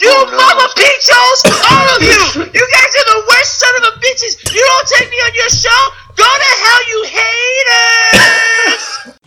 You Oh, no. mama peachos, all of you. You guys are the worst son of a bitches. You don't take me on your show. Go to hell, you haters.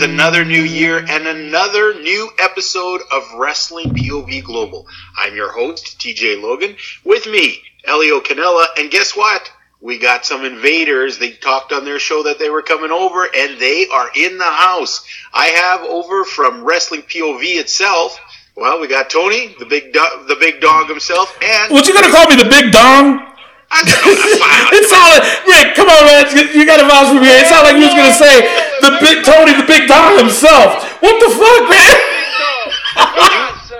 it's another new year and another new episode of Wrestling POV Global. I'm your host, TJ Logan. With me, Elio Canella, and guess what? We got some invaders. They talked on their show that they were coming over, and they are in the house. I have over from Wrestling POV itself. Well, we got Tony, the big do- the big dog himself, and What you gonna call me the big dong? I don't know, that's fine. Rick. Come on, man. You- You got to vouch for me. It sounded like you was gonna say the big Tony, the big dong himself. What the fuck, man?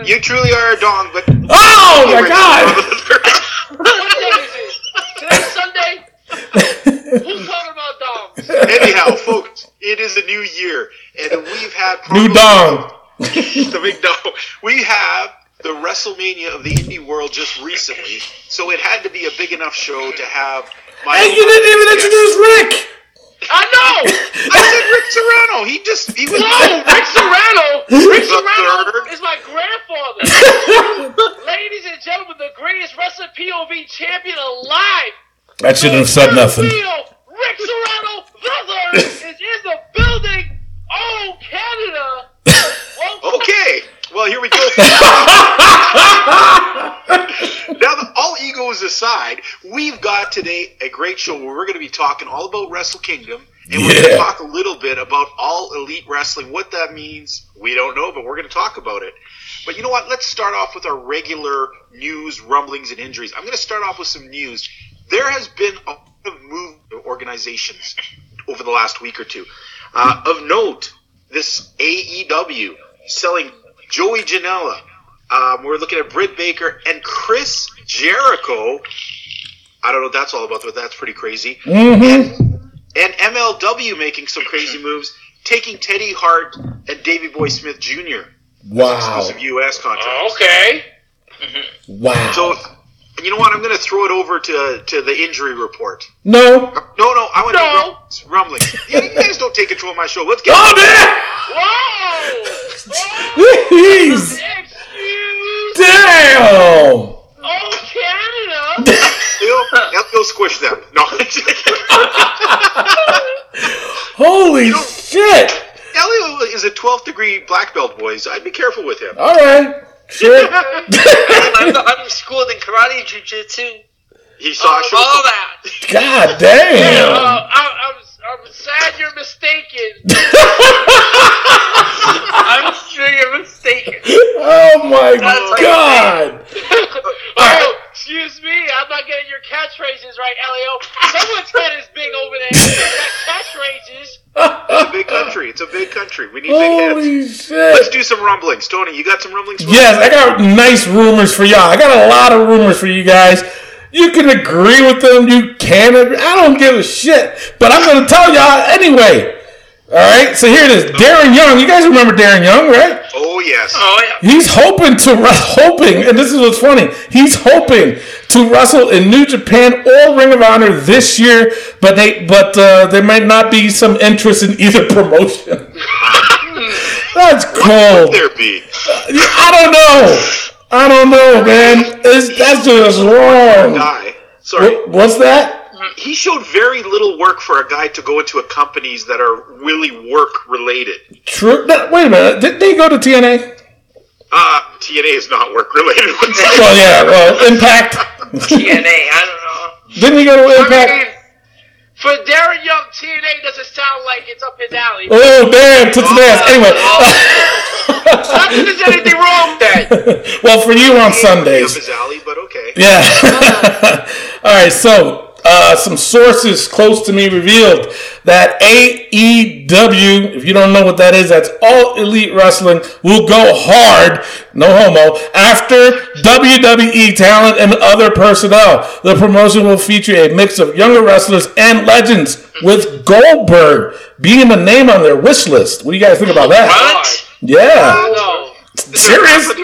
You truly are a dong, but Oh my god! What day is it? Today's Sunday. Who's talking about dogs? Anyhow, folks, it is a new year, and we've had New dong. the big dog. We have the WrestleMania of the indie world just recently, so it had to be a big enough show to have. My Hey, you didn't even introduce Rick. I know. I said Rick Serrano. He just he was. No, Rick Serrano. Rick The Serrano third. is my grandfather. Ladies and gentlemen, the greatest wrestling POV champion alive. I shouldn't have said nothing. Real Rick Serrano, the third, is in the building. Oh, Canada. Okay, well here we go. now, all egos aside, we've got today a great show where we're going to be talking all about Wrestle Kingdom, and we're going to talk a little bit about all elite wrestling. What that means, we don't know, but we're going to talk about it. But you know what? Let's start off with our regular news, rumblings, and injuries. I'm going to start off with some news. There has been a lot of move organizations over the last week or two. Uh, of note, this AEW selling Joey Janela. Um, we're looking at Britt Baker and Chris Jericho. I don't know what that's all about, but that's pretty crazy. Mm-hmm. And MLW making some crazy moves, taking Teddy Hart and Davey Boy Smith Jr. Wow. exclusive U.S. contracts. Okay. Wow. So, and you know what? I'm going to throw it over to to the injury report. No. No, no, I want No. to rumblings. You you guys don't take control of my show. Let's get. Oh, man. Whoa. Jeez. Excuse. Damn. Oh, Canada. Elio, Elio squish them. No. Holy shit. Elio is a 12th degree black belt, boys. I'd be careful with him. All right. Shit. I'm, I'm schooled in karate, jujitsu, He saw a show. all that. God damn. Uh, I, I'm, I'm sad you're mistaken. I'm sure you're mistaken. Oh my That's like- god. oh, excuse me, I'm not getting your catchphrases right, Elio. Someone's head is big over there. Got catchphrases. It's a big country. It's a big country. We need big heads. Holy Let's do some rumblings. Tony, you got some rumblings? for Yes, us? I got nice rumors for y'all. I got a lot of rumors for you guys. You can agree with them. You can't. I don't give a shit. But I'm going to tell y'all anyway. All right. So here it is. Darren Young. You guys remember Darren Young, right? Oh, yes. Oh yeah. He's hoping to hoping, and this is what's funny. He's hoping to wrestle in New Japan or Ring of Honor this year, but they but uh, there might not be some interest in either promotion. That's cold. There be. I don't know. I don't know, man. It's, that's just wrong. Guy. Sorry. What- What's that? He showed very little work for a guy to go into a companies that are really work related. True. that- wait a minute. Did they go to TNA? Uh, TNA is not work related. Well, yeah, well, Impact. TNA, I don't know. Didn't he go to I mean, Impact? for Darren Young, TNA doesn't sound like it's up his alley. Oh, damn, took some ass. Anyway, Not that there's anything wrong with that. well, for you on Sundays. Up Sundays. his alley, but okay. Yeah. All right. So, uh, some sources close to me revealed that AEW, if you don't know what that is, that's All Elite Wrestling, will go hard, no homo, after WWE talent and other personnel. The promotion will feature a mix of younger wrestlers and legends, with Goldberg being a name on their wish list. What do you guys think about that? What? Yeah. No. Serious? Where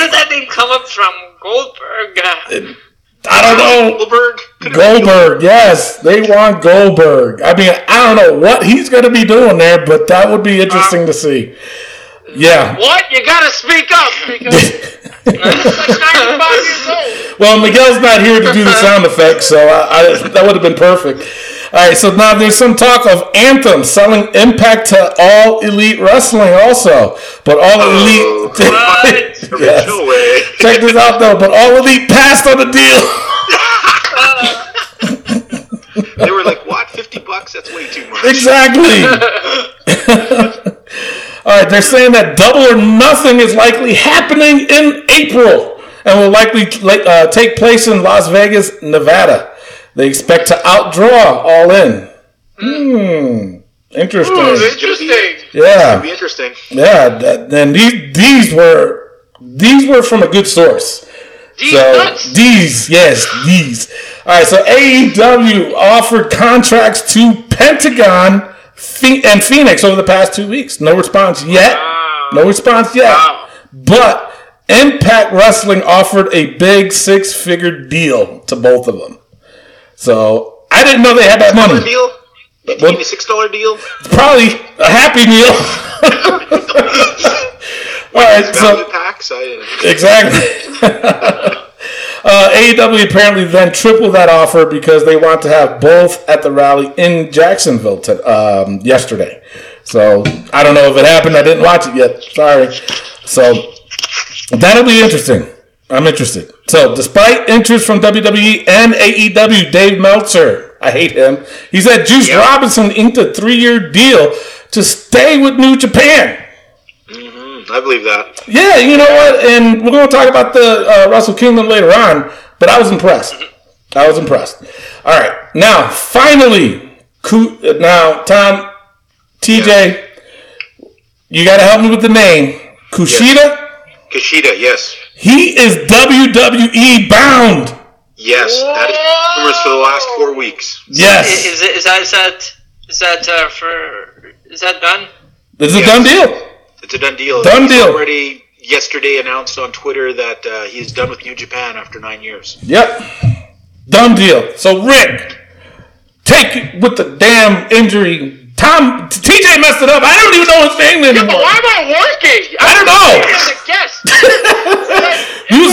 did that name come up from? Goldberg. I don't know. Goldberg? Goldberg, yes, they want Goldberg. I mean, I don't know what he's going to be doing there, but that would be interesting to see. Yeah. What? You gotta speak up because like 95 years old. Well, Miguel's not here to do the sound effects, so I, I, that would have been perfect. All right, so now there's some talk of Anthem selling Impact to All Elite Wrestling also, but All Elite. What? Yes. No way. Check this out though, but All Elite passed on the deal. They were like, what? 50 bucks? That's way too much. Exactly. All right, they're saying that Double or Nothing is likely happening in April and will likely uh, take place in Las Vegas, Nevada. They expect to outdraw All In. Hmm. Interesting. Interesting. Yeah. Be interesting. Yeah. That, and these these were these were from a good source. These So nuts. these, yes, these. All right. So AEW offered contracts to Pentagon and Phoenix over the past two weeks. No response yet. No response yet. Wow. But Impact Wrestling offered a big six-figure deal to both of them. So I didn't know they had that money. deal? Mean a six dollar deal? Probably a happy meal. All right. So packs? I, Exactly. uh, AEW apparently then tripled that offer because they want to have both at the rally in Jacksonville to, um, yesterday. So I don't know if it happened. I didn't watch it yet. Sorry. So that'll be interesting. I'm interested. So despite interest from WWE and AEW, Dave Meltzer, I hate him. He said Juice Robinson inked a three-year deal to stay with New Japan. I believe that. Yeah, you know what? And we're going to talk about the uh, Wrestle Kingdom later on, but I was impressed. I was impressed. All right, now finally, now Tom, TJ, you got to help me with the name. Kushida. Kushida, yes. He is WWE bound. Yes. That is rumors for the last four weeks. Yes, is, it, is that is that is that uh, for is that done? this is a Yes. done deal. It's a done deal. Done He's deal. Already yesterday announced on Twitter that uh, he is done with New Japan after nine years. Yep, done deal. So Rick, take it with the damn injury. Tom, TJ messed it up. I don't even know his name But anymore. why am I working? I don't know. As a guest. You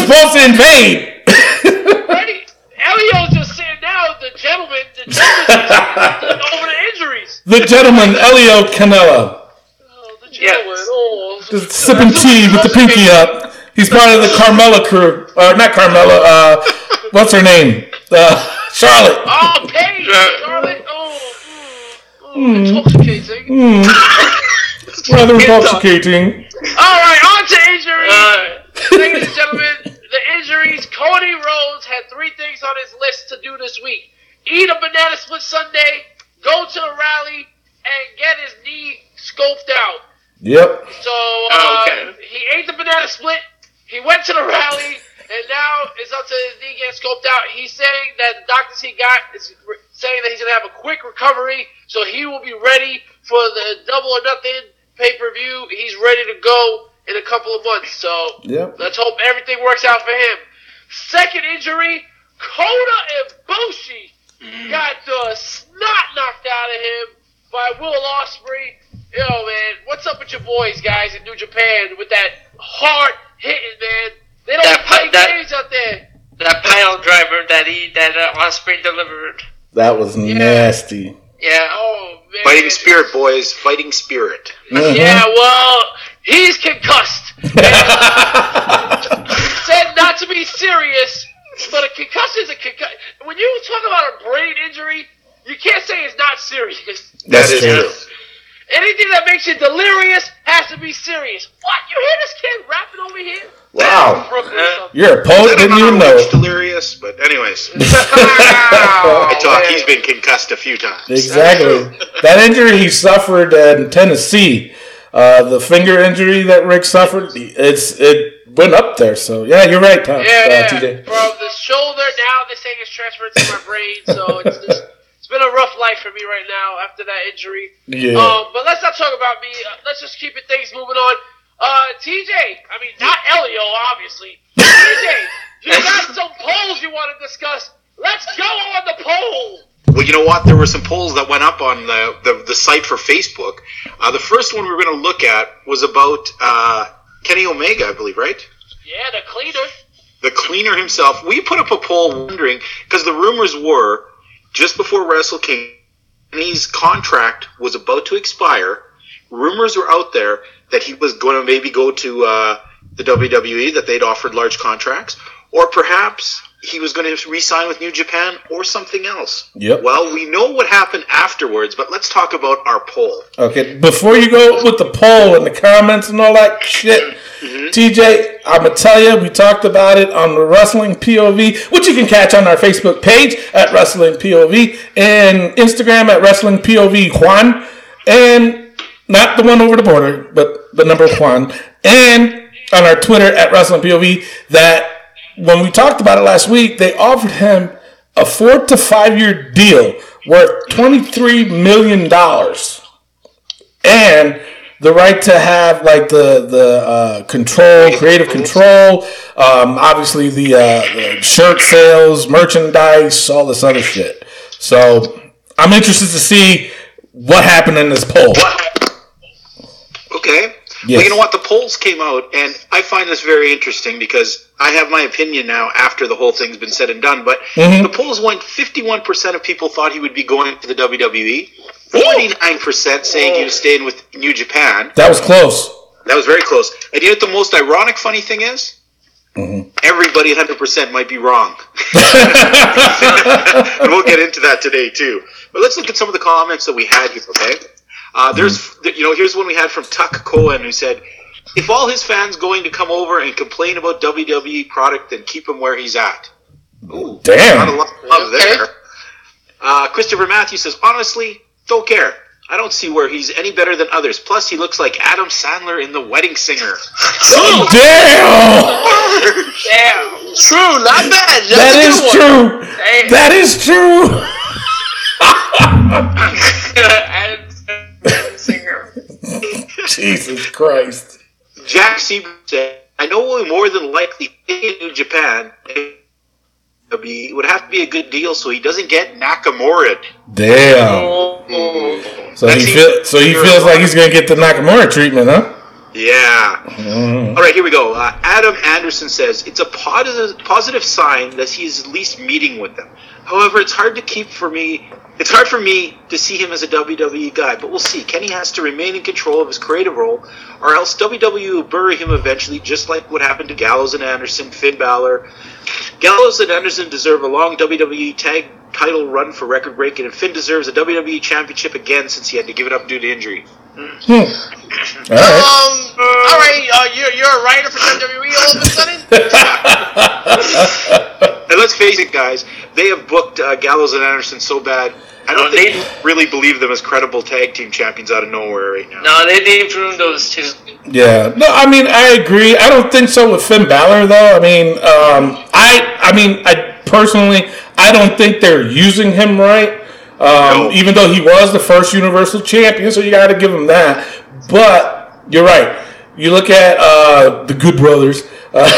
were supposed to. Ready? Elio's just sitting down. The gentleman, the gentleman, over the injuries. the gentleman, Elio Canella, Oh, the gentleman. Yes. Oh, just sipping tea with the pinky up. He's part of the Carmella crew. Uh, not Carmella. Uh, what's her name? Uh, Charlotte. Oh, Paige, Charlotte. Oh, mm, mm, intoxicating. Rather intoxicating. All right, on to injuries. Uh, Ladies and gentlemen, the injuries. Cody Rhodes had three things on his list to do this week: eat a banana split Sunday, go to the rally, and get his knee scoped out. Yep. So uh, Oh, okay. he ate the banana split. He went to the rally, and now it's up to his knee getting scoped out. He's saying that the doctors he got is re- saying that he's gonna have a quick recovery, so he will be ready for the double or nothing pay per view. He's ready to go in a couple of months. So Yep. let's hope everything works out for him. Second injury, Kota Ibushi got the snot knocked out of him by Will Ospreay. Yo, man, what's up with your boys, guys, in New Japan with that hard hitting, man? They don't That play pi- that- games out there. that pile driver that he that uh, Ospreay delivered. That was nasty. Yeah. Oh man, Fighting spirit, boys. Fighting spirit. Mhm. Yeah, well, he's concussed. said not to be serious, but a concussion is a concussion. When you talk about a brain injury, you can't say it's not serious. That's true. Anything that makes you delirious has to be serious. What? You hear this kid rapping over here? Wow. You're a poet and you know delirious, but anyways. I talk. He's been concussed a few times. Exactly. that injury he suffered in Tennessee uh, the finger injury that Rick suffered, it's it went up there. So yeah, you're right, Tom. Yeah, uh, yeah. TJ. From the shoulder, now they're saying it's transferred to my brain, so it's just, it's been a rough life for me right now after that injury. Yeah. Um, but let's not talk about me. Uh, let's just keep it things moving on. Uh, TJ, I mean not Elio, obviously. TJ, you got some polls you want to discuss. Let's go on the poll. Well, you know what? There were some polls that went up on the, the, the site for Facebook. Uh, the first one we were going to look at was about uh, Kenny Omega, I believe, right? Yeah, the cleaner. The cleaner himself. We put up a poll wondering, because the rumors were just before Wrestle King, Kenny's contract was about to expire. Rumors were out there that he was going to maybe go to uh, the WWE, that they'd offered large contracts, or perhaps he was going to re-sign with New Japan or something else. Yep. Well, we know what happened afterwards, but let's talk about our poll. Okay, before you go with the poll and the comments and all that shit, mm-hmm. TJ, I'm gonna tell you, we talked about it on the Wrestling POV, which you can catch on our Facebook page at Wrestling POV and Instagram at Wrestling POV Juan, and not the one over the border, but the number Juan, and on our Twitter at Wrestling POV. That when we talked about it last week, they offered him a four to five year deal worth twenty three million dollars and the right to have like the the uh, control, creative control, um, obviously the, uh, the shirt sales, merchandise, all this other shit. So I'm interested to see what happened in this poll. Okay. Yes. Well, you know what? The polls came out, and I find this very interesting because I have my opinion now after the whole thing's been said and done. But Mhm. the polls went 51% of people thought he would be going to the WWE, 49% saying he was staying with New Japan. That was close. That was very close. And you know what the most ironic, funny thing is? Mm-hmm. Everybody 100% might be wrong. and we'll get into that today too. But let's look at some of the comments that we had here, okay? Uh, there's, Mm-hmm. you know, here's one we had from Tuck Cohen who said, "If all his fans going to come over and complain about WWE product, then keep him where he's at." Ooh, Damn. Not a lot of love Okay. there. Uh, Christopher Matthews says, "Honestly, don't care. I don't see where he's any better than others. Plus, he looks like Adam Sandler in The Wedding Singer." Damn, Damn. True, not bad. That's that a is good one. true. Hey. That is true. Adam Singer. Jesus Christ. Jack Seaver said, I know we'll more than likely stay in New Japan. It'll be- It would have to be a good deal so he doesn't get Nakamura. Damn. Oh. So he feel, so he feels like he's gonna get the Nakamura treatment, huh? Yeah. All right, here we go. Uh, Adam Anderson says it's a positive positive sign that he's at least meeting with them. However, it's hard to keep for me. It's hard for me to see him as a WWE guy, but we'll see. Kenny has to remain in control of his creative role, or else WWE will bury him eventually, just like what happened to Gallows and Anderson, Finn Balor. Gallows and Anderson deserve a long WWE tag title run for record breaking, and Finn deserves a WWE championship again since he had to give it up due to injury. All right. Um, all right, uh, you're, you're a writer for WWE all of a sudden? And let's face it, guys, they have booked uh, Gallows and Anderson so bad. I don't Well, think they- they really believe them as credible tag team champions out of nowhere right now. No, they they ruined those two. Yeah, no, I mean I agree. I don't think so with Finn Balor though. I mean, um, I, I mean, I personally, I don't think they're using him right. Um. Even though he was the first Universal Champion, so you got to give him that. But you're right. You look at uh, the Good Brothers. Uh,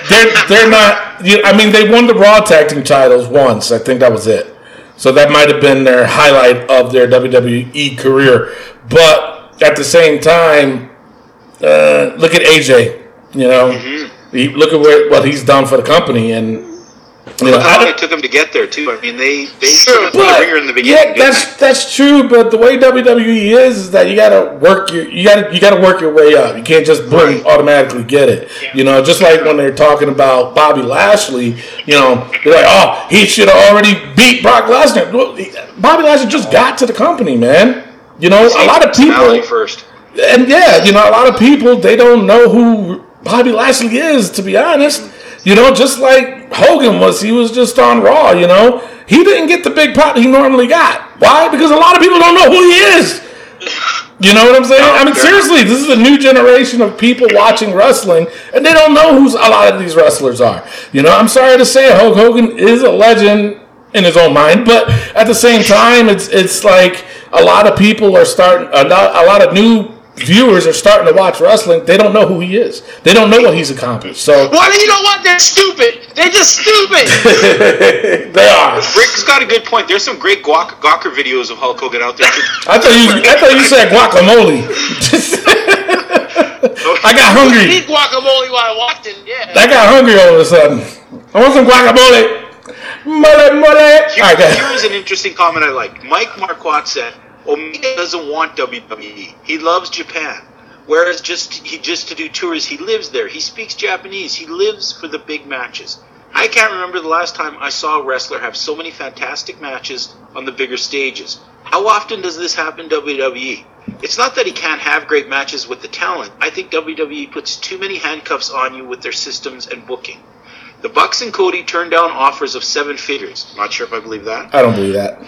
they're they're not. You, I mean, they won the Raw Tag Team titles once. I think that was it. So that might have been their highlight of their WWE career. But at the same time, uh, look at AJ. You know, he, look at where, what he's done for the company, and You know, how long it took them to get there too. I mean, they they Sure, the But, ringer in the beginning. yeah, that's that's true. But the way WWE is, is that you gotta work your you gotta you gotta work your way up. You can't just boom Right. automatically get it. You know, just like when they're talking about Bobby Lashley. You know, they're like, oh, he should have already beat Brock Lesnar. Well, Bobby Lashley just got to the company, man. You know, a lot of people, first. and yeah, you know, a lot of people they don't know who Bobby Lashley is. To be honest, you know, just like Hogan was, he was just on Raw. You know, he didn't get the big pop he normally got. Why? Because a lot of people don't know who he is. You know what I'm saying? I mean, seriously, this is a new generation of people watching wrestling, and they don't know who a lot of these wrestlers are. You know, I'm sorry to say, Hulk Hogan is a legend in his own mind, but at the same time, it's it's like a lot of people are starting, a lot, a lot of new viewers are starting to watch wrestling. They don't know who he is. They don't know what he's accomplished. So Well, you know what? They're stupid. They're just stupid. they are. Rick's got a good point. There's some great guac- Gawker videos of Hulk Hogan out there. Too. I thought you, I thought you said guacamole. I got hungry. Eat guacamole while I walked in. Yeah. I got hungry all of a sudden. I want some guacamole. Mole, mole. Here, I got, here's an interesting comment I like. Mike Marquardt said, Omega doesn't want WWE. He loves Japan. Whereas just he just to do tours, he lives there. He speaks Japanese. He lives for the big matches. I can't remember the last time I saw a wrestler have so many fantastic matches on the bigger stages. How often does this happen in WWE? It's not that he can't have great matches with the talent. I think WWE puts too many handcuffs on you with their systems and booking. The Bucks and Cody turned down offers of seven figures. Not sure if I believe that. I don't believe that.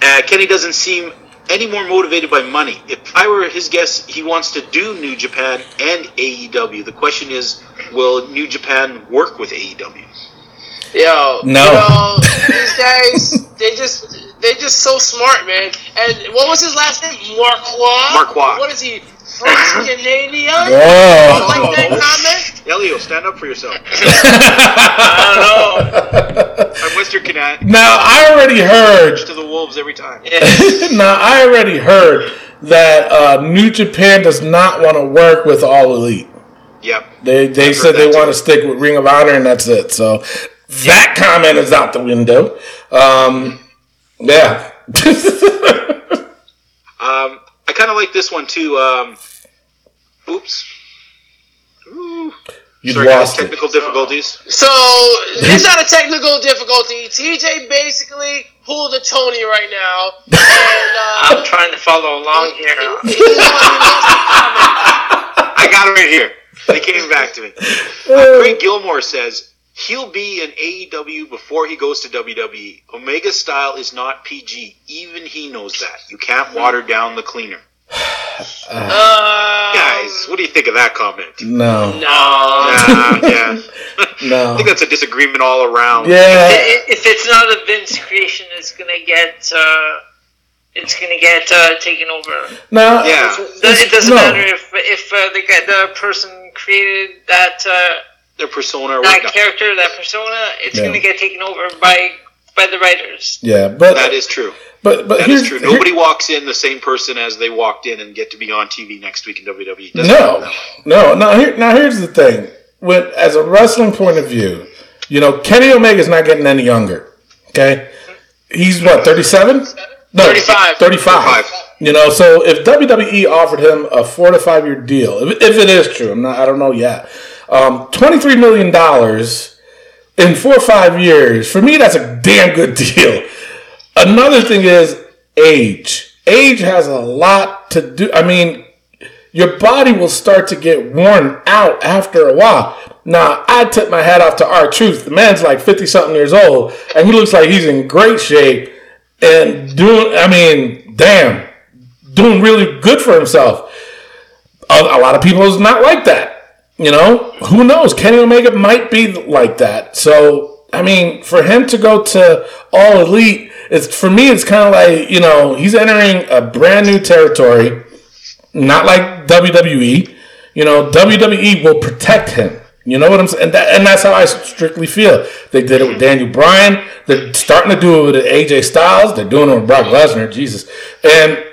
Uh, Kenny doesn't seem any more motivated by money. If I were his guess, he wants to do New Japan and AEW. The question is, will New Japan work with E AEW? Yo, No. You know, these guys, they just, they just so smart, man. And what was his last name? Marquardt. Marquardt. What is he? French Canadian? Whoa. Like that comment? Elio, stand up for yourself. I don't know. I'm Western Canadian Now I already heard. to the Wolves every time. now I already heard that uh, New Japan does not want to work with All Elite. Yep. They they I've said they want to stick with Ring of Honor and that's it. So that comment is out the window. Um, yeah. Um, I kind of like this one too. Um, oops. Ooh. You Sorry, guys, lost it. technical difficulties. So, it's not a technical difficulty. TJ basically pulled a Tony right now. And, uh, I'm trying to follow along here. he wants- he wants to comment. I got it right here. They came back to me. Uh, Craig Gilmore says he'll be in AEW before he goes to WWE. Omega style is not PG. Even he knows that. You can't water down the cleaner. Uh, Guys, what do you think of that comment? No. No. Nah, yeah. I think that's a disagreement all around. Yeah. I- If it's not a Vince creation, it's gonna get. Uh, it's gonna get uh, taken over. No. Yeah. It doesn't no. matter if if uh, the guy, the person created that uh, Their persona or that whatnot. character, that persona, it's Yeah. gonna get taken over by by the writers. Yeah, but That is true. But but That here's is true. here- Nobody walks in the same person as they walked in and get to be on TV next week in WWE. Doesn't No, no, no. Here, now here's the thing. With as a wrestling point of view, you know, Kenny Omega's not getting any younger. Okay, he's what thirty seven. No, 35. 35. 35. You know, so if WWE offered him a four to five year deal, if, if it is true, I'm not, I don't know yet. Um, Twenty three million dollars in four or five years. For me, that's a damn good deal. Another thing is age. Age has a lot to do. I mean, your body will start to get worn out after a while. Now, I tip my hat off to R-Truth. The man's like 50 something years old, and he looks like he's in great shape and doing, I mean, damn, doing really good for himself. A, a lot of people is not like that. You know, who knows? Kenny Omega might be like that. So, I mean, for him to go to All Elite, it's for me, it's kind of like you know, he's entering a brand new territory not like WWE. You know, WWE will protect him. You know what I'm saying? And, that, and that's how I strictly feel. They did it with Daniel Bryan. They're starting to do it with AJ Styles. They're doing it with Brock Lesnar. Jesus, and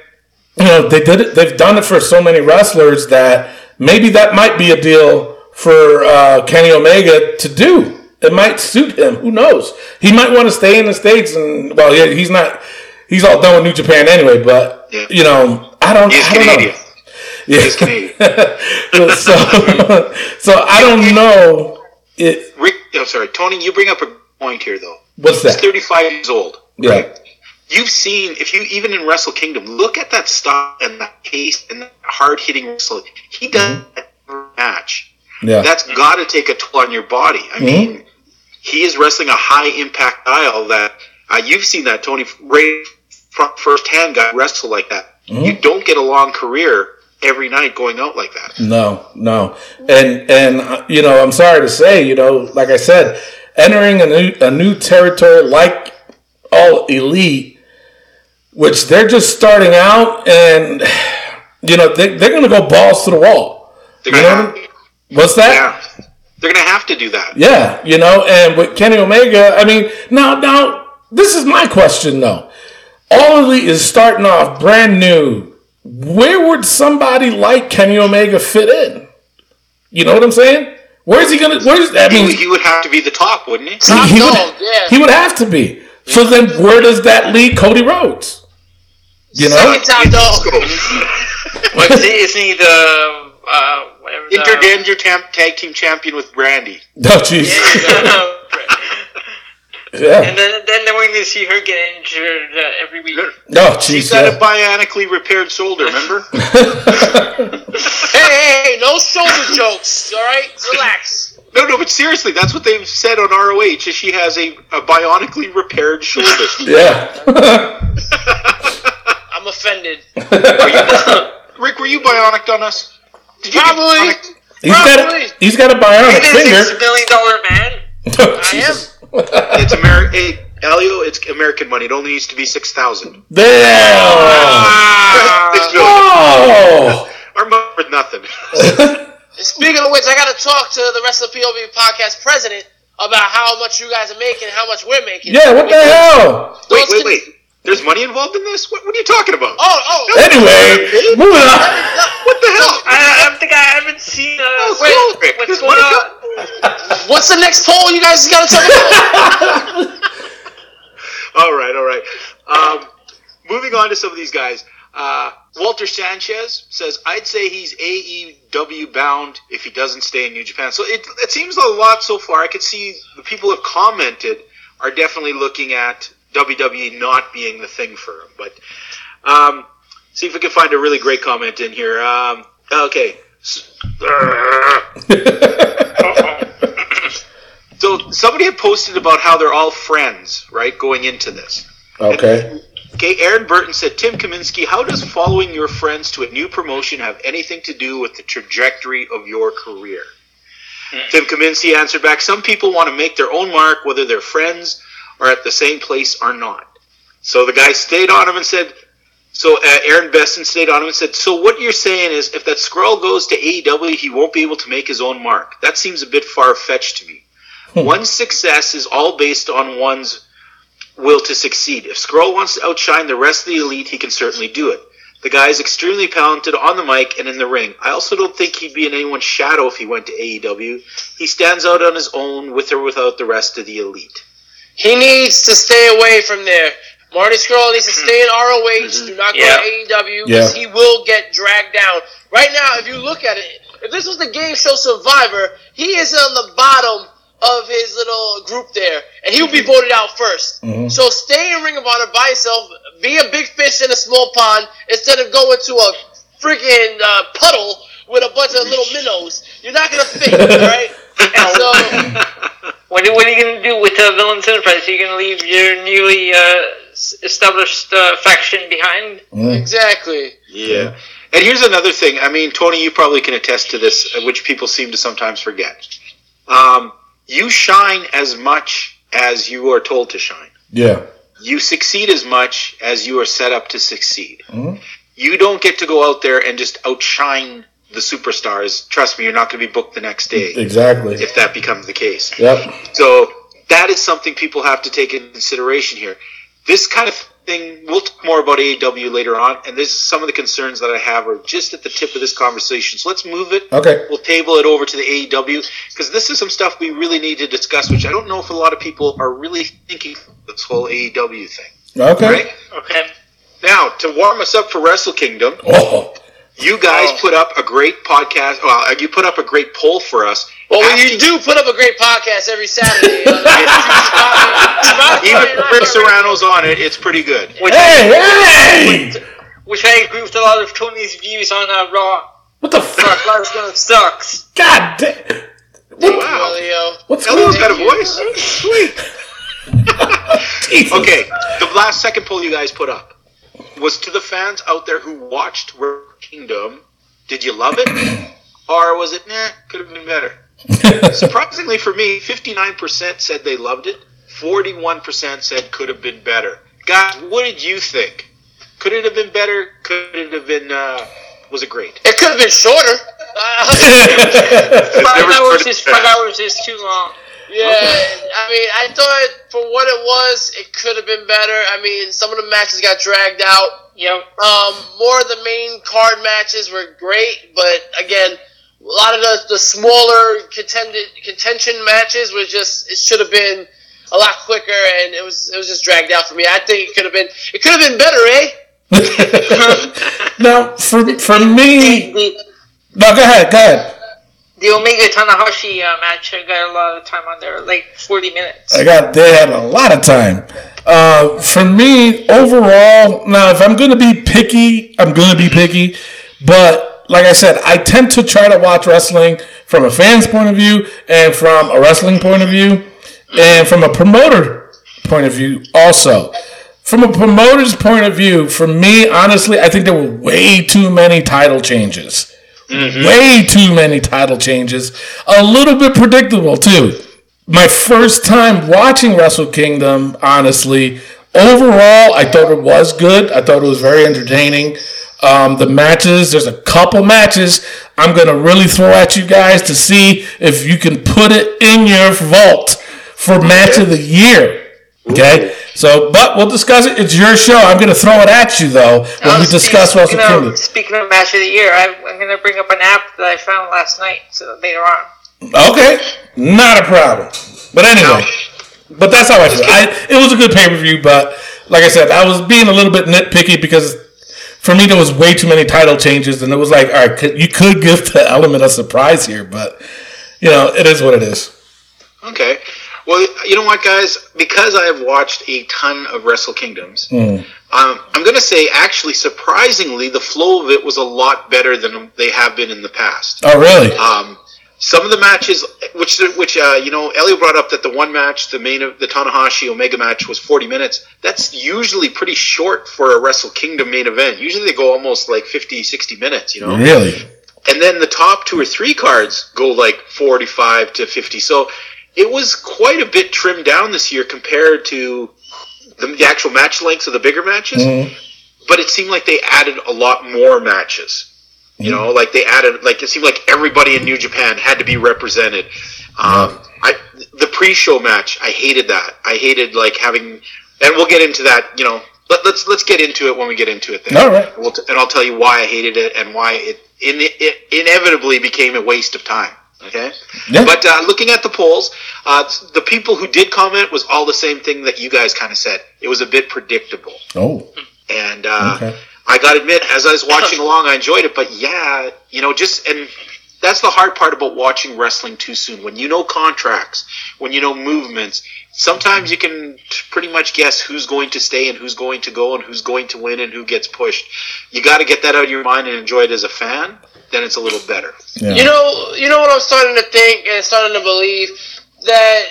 you know they did it. They've done it for so many wrestlers that maybe that might be a deal for uh, Kenny Omega to do. It might suit him. Who knows? He might want to stay in the states, and well, yeah, he's not. He's all done with New Japan anyway. But Yeah. you know, I don't. He's I don't Canadian. know. Yeah. He's Canadian. so, so I don't know. It, Rick, I'm sorry, Tony. You bring up a point here, though. what's He's that? 35 years old. Yeah. Right? You've seen, if you even in Wrestle Kingdom, look at that style and that pace and that hard hitting wrestling. He does mm-hmm. that every match. Yeah. That's got to take a toll on your body. I mm-hmm. mean, he is wrestling a high impact style that uh, you've seen that Tony Ray firsthand guy wrestle like that. You don't get a long career every night going out like that. No, no, and and uh, you know, I'm sorry to say, you know, like I said, entering a new a new territory like all elite, which they're just starting out, and you know, they, they're going to go balls to the wall. They're You know, have, what's that? yeah, they're gonna have to do that. Yeah, you know, and with Kenny Omega, I mean, now, now, this is my question though. All Elite is starting off brand new. Where would somebody like Kenny Omega fit in? You know what I'm saying? Where's he gonna? Where's I He, mean, would- he would have to be the top, wouldn't he? Top he dog, would, yeah. he would have to be. So then, where does that lead Cody Rhodes? You know? Second top dog. What's he, isn't he the uh, whatever? the- Intergender tam- tag team champion with Brandi. Oh, jeez. Yeah. and then then we're going to see her get injured uh, every week. No, Oh, She's jeez. got Yeah. a bionically repaired shoulder, remember? Hey, hey, hey, no shoulder jokes, all right? Relax. no, no, but seriously, that's what they've said on ROH. Is she has a, a bionically repaired shoulder? Yeah. I'm offended. Rick, were you bionic on us? Did you Probably. He's got he's got a bionic He's a finger. six million dollar man. Oh, Jesus. It's American. Hey, Elio, it's American money. It only needs to be six thousand. Damn. Six million. Oh. Our money worth nothing. Speaking of which, I got to talk to the rest of the POV podcast president about how much you guys are making and how much we're making. Yeah, what the hell? wait, Those wait, can- wait. There's money involved in this? What, what are you talking about? Oh, oh. Anyway, moving on. What the hell? I, I don't think I haven't seen. Uh, Wait, what- what's going on? What's the next poll you guys got to talk about? All right, all right. Um, moving on to some of these guys. Uh, Walter Sanchez says, I'd say he's AEW bound if he doesn't stay in New Japan. So it, it seems a lot so far. I could see the people have commented are definitely looking at WWE not being the thing for him. But um, see if we can find a really great comment in here. Um, okay. So somebody had posted about how they're all friends, right, going into this. Okay. Okay, Aaron Burton said, Tim Kaminsky, how does following your friends to a new promotion have anything to do with the trajectory of your career? Tim Kaminsky answered back, some people want to make their own mark, whether they're friends or at the same place or not. So the guy stayed on him and said, so uh, Aaron Besson stayed on him and said, so what you're saying is if that Scurll goes to AEW, he won't be able to make his own mark. That seems a bit far-fetched to me. One's success is all based on one's will to succeed. If Scurll wants to outshine the rest of the elite, he can certainly do it. The guy is extremely talented on the mic and in the ring. I also don't think he'd be in anyone's shadow if he went to AEW. He stands out on his own with or without the rest of the elite. He needs to stay away from there. Marty Scurll needs to hmm. stay in ROH. Do mm-hmm. not go Yeah. to AEW because Yeah. he will get dragged down. Right now, if you look at it, if this was the game show Survivor, he is on the bottom of his little group there, and he would be mm-hmm. voted out 1st mm-hmm. So stay in Ring of Honor by yourself. Be a big fish in a small pond instead of going to a freaking uh, puddle with a bunch of little minnows. You're not gonna fit, all right? So. What, are- what are you going to do with uh, Villains Enterprise? Are you going to leave your newly uh, established uh, faction behind? Exactly. Yeah. And here's another thing. I mean, Tony, you probably can attest to this, uh, which people seem to sometimes forget. Um, you shine as much as you are told to shine. Yeah. You succeed as much as you are set up to succeed. You don't get to go out there and just outshine the superstars. Trust me, you're not going to be booked the next day Exactly. if that becomes the case. Yep. So that is something people have to take into consideration here. This kind of thing. We'll talk more about AEW later on, and this is some of the concerns that I have are just at the tip of this conversation. So let's move it. Okay. We'll table it over to the AEW because this is some stuff we really need to discuss, which I don't know if a lot of people are really thinking of this whole AEW thing. Okay. Right Okay. now, to warm us up for Wrestle Kingdom, Oh. You guys Oh. put up a great podcast. Well, uh, you put up a great poll for us. Well, asking- you do put up a great podcast every Saturday. Even if Rick Serrano's on it, it's pretty good. Which, Hey, I, hey! which I agree with a lot of Tony's views on uh, Raw. What the Brock fuck? Lesnar sucks. God damn. Wow. Leo. What's Elio's going got a voice. Sweet. Okay, the last second poll you guys put up was to the fans out there who watched Wrestle Kingdom. Did you love it, or was it nah? Could have been better. Surprisingly for me, fifty-nine percent said they loved it. Forty-one percent said could have been better. Guys, what did you think? Could it have been better? Could it have been? Uh, was it great? It could have been shorter. Five hours is five hours is too long. yeah, I mean, I thought for what it was, it could have been better. I mean, some of the matches got dragged out. Yep. Um, more of the main card matches were great, but again, a lot of the, the smaller contended contention matches was just it should have been a lot quicker, and it was it was just dragged out for me. I think it could have been it could have been better, eh? now, for for me, The, no, go ahead, go ahead. the Omega Tanahashi uh, match I got a lot of time on there, like 40 minutes. I got they had a lot of time. Uh, for me, overall, now if I'm going to be picky, I'm going to be picky. But like I said, I tend to try to watch wrestling from a fan's point of view and from a wrestling point of view and from a promoter point of view also. From a promoter's point of view, for me, honestly, I think there were way too many title changes. Way too many title changes. A little bit predictable, too my first time watching Wrestle Kingdom, honestly, overall, I thought it was good. I thought it was very entertaining. Um, the matches, there's a couple matches I'm going to really throw at you guys to see if you can put it in your vault for match of the year. Okay? So, but we'll discuss it. It's your show. I'm going to throw it at you, though, when Uh, we discuss Wrestle speaking Kingdom. of, speaking of match of the year, I, I'm going to bring up an app that I found last night so later on. Okay, not a problem. But anyway, but that's how I feel. I, it was a good pay per view, but like I said, I was being a little bit nitpicky because for me there was way too many title changes, and it was like, all right, could, you could give the element of surprise here, but you know, it is what it is. Okay. Well, you know what, guys? Because I have watched a ton of Wrestle Kingdoms, um, I'm going to say, actually, surprisingly, the flow of it was a lot better than they have been in the past. Oh, really? Um, some of the matches, which which uh, you know, Elio brought up that the one match, the main of the Tanahashi Omega match, was 40 minutes. That's usually pretty short for a Wrestle Kingdom main event. Usually they go almost like 50, 60 minutes. You know, Really? and then the top two or three cards go like 45 to 50 so it was quite a bit trimmed down this year compared to the, the actual match lengths of the bigger matches but it seemed like they added a lot more matches you know like they added like it seemed like everybody in new japan had to be represented um, I, the pre-show match i hated that i hated like having and we'll get into that you know let, let's let's get into it when we get into it then All right. We'll t- and I'll tell you why I hated it and why it, in, it inevitably became a waste of time. Okay, Yeah. but uh, looking at the polls, uh, the people who did comment was all the same thing that you guys kind of said. It was a bit predictable, Oh, and uh, Okay. I got to admit, as I was watching along, I enjoyed it. But yeah, you know, just and that's the hard part about watching wrestling too soon. When you know contracts, when you know movements, sometimes you can pretty much guess who's going to stay and who's going to go and who's going to win and who gets pushed. You got to get that out of your mind and enjoy it as a fan. Then it's a little better. yeah. You know, you know what I'm starting to think and starting to believe that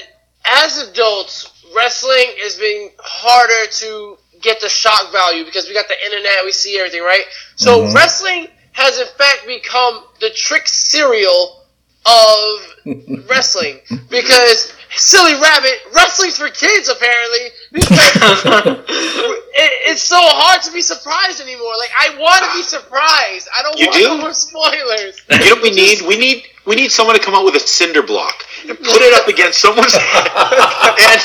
as adults, wrestling is being harder to get the shock value because we got the internet, we see everything, right? So mm-hmm. wrestling has in fact become the trick cereal of wrestling because silly rabbit wrestling's for kids apparently it, it's so hard to be surprised anymore like i want to be surprised i don't You want do? no more spoilers You know what we need? We need we need someone to come out with a cinder block and put it up against someone's head. and,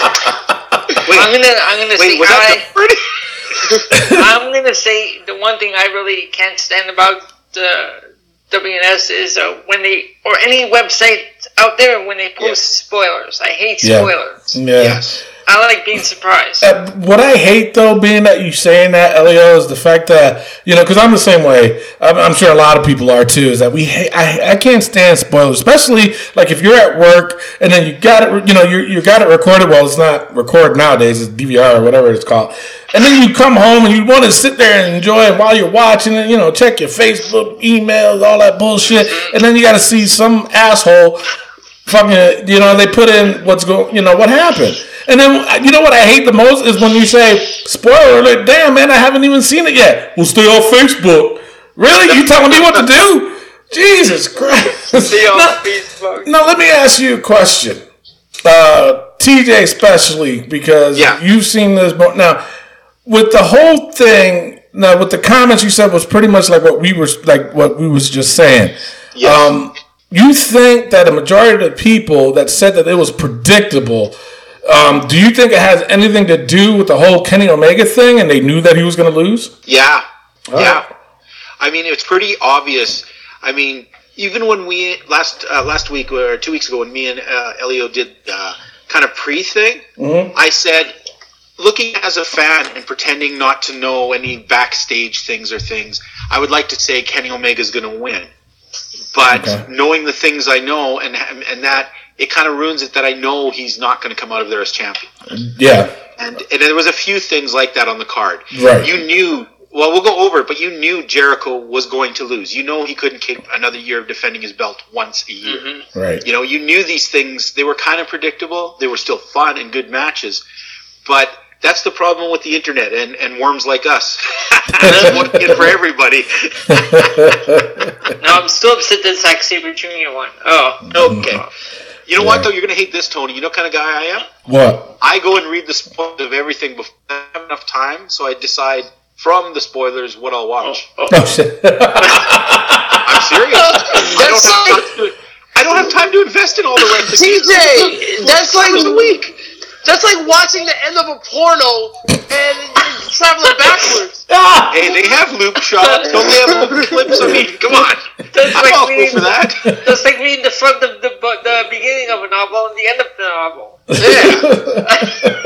wait, I'm gonna, I'm gonna wait, see was that I, I'm gonna say the one thing I really can't stand about the WNS is uh, when they or any website out there when they post spoilers. I hate spoilers. Yeah. Yes. I like being surprised. Uh, what I hate though, being that you saying that, Elio, is the fact that you know, because I'm the same way. I'm, I'm sure a lot of people are too. Is that we hate, I I can't stand spoilers, especially like if you're at work and then you got it, you know, you you got it recorded. Well, it's not recorded nowadays; it's DVR or whatever it's called. And then you come home and you want to sit there and enjoy it while you're watching it. You know, check your Facebook, emails, all that bullshit, and then you got to see some asshole fucking, you know, they put in what's going, you know, what happened. And then, you know what I hate the most is when you say, spoiler alert, damn, man, I haven't even seen it yet. We'll stay off Facebook. Really? You telling me what to do? Jesus Christ. On now, Facebook. now, let me ask you a question. Uh, TJ, especially, because Yeah. you've seen this. Now, with the whole thing, now, with the comments you said was pretty much like what we were, like what we was just saying. Yes. Um, you think that a majority of the people that said that it was predictable, um, do you think it has anything to do with the whole Kenny Omega thing and they knew that he was going to lose? Yeah. Yeah. I mean, it's pretty obvious. I mean, even when we last uh, last week or two weeks ago, when me and uh, Elio did uh, kind of pre thing, I said, looking as a fan and pretending not to know any backstage things or things, I would like to say Kenny Omega is going to win. But Okay. knowing the things I know and and that it kind of ruins it that I know he's not going to come out of there as champion. Yeah. And, and there was a few things like that on the card. Right. You knew. Well, we'll go over it, but you knew Jericho was going to lose. You know he couldn't keep another year of defending his belt once a year. Mm-hmm. Right. You know, you knew these things. They were kind of predictable. They were still fun and good matches, but that's the problem with the internet and, and worms like us. that's one kid for everybody. No, I'm still upset that Zack Sabre Jr. won. Oh, mm-hmm. okay. You know what though? You're gonna hate this, Tony. You know what kind of guy I am? What? I go and read the spoilers of everything before I have enough time, so I decide from the spoilers what I'll watch. Oh, oh. oh shit. I'm serious. I don't That's have like- time to. I don't have time to invest in all the rest of TJ, that's like a week. that's like watching the end of a porno and traveling backwards. Hey, they have loop shots. Don't they have loop clips? I mean, come on. That's I'm like all reading, for that. That's like reading the front of the the beginning of a novel and the end of the novel. Yeah.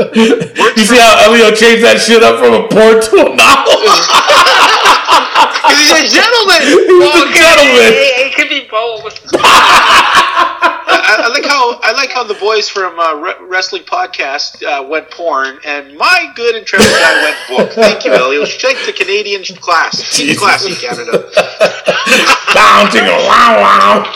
you see how Elio changed that shit up from a porn to a novel? He's a gentleman. He's a gentleman. It, it could be both. I, I like how I like how the boys from uh, Re- Wrestling Podcast uh, went porn, and my good and trusted guy went book. Thank you, Elio. Take the Canadian class. Keep it classy, Canada. Bouncing, wow, wow.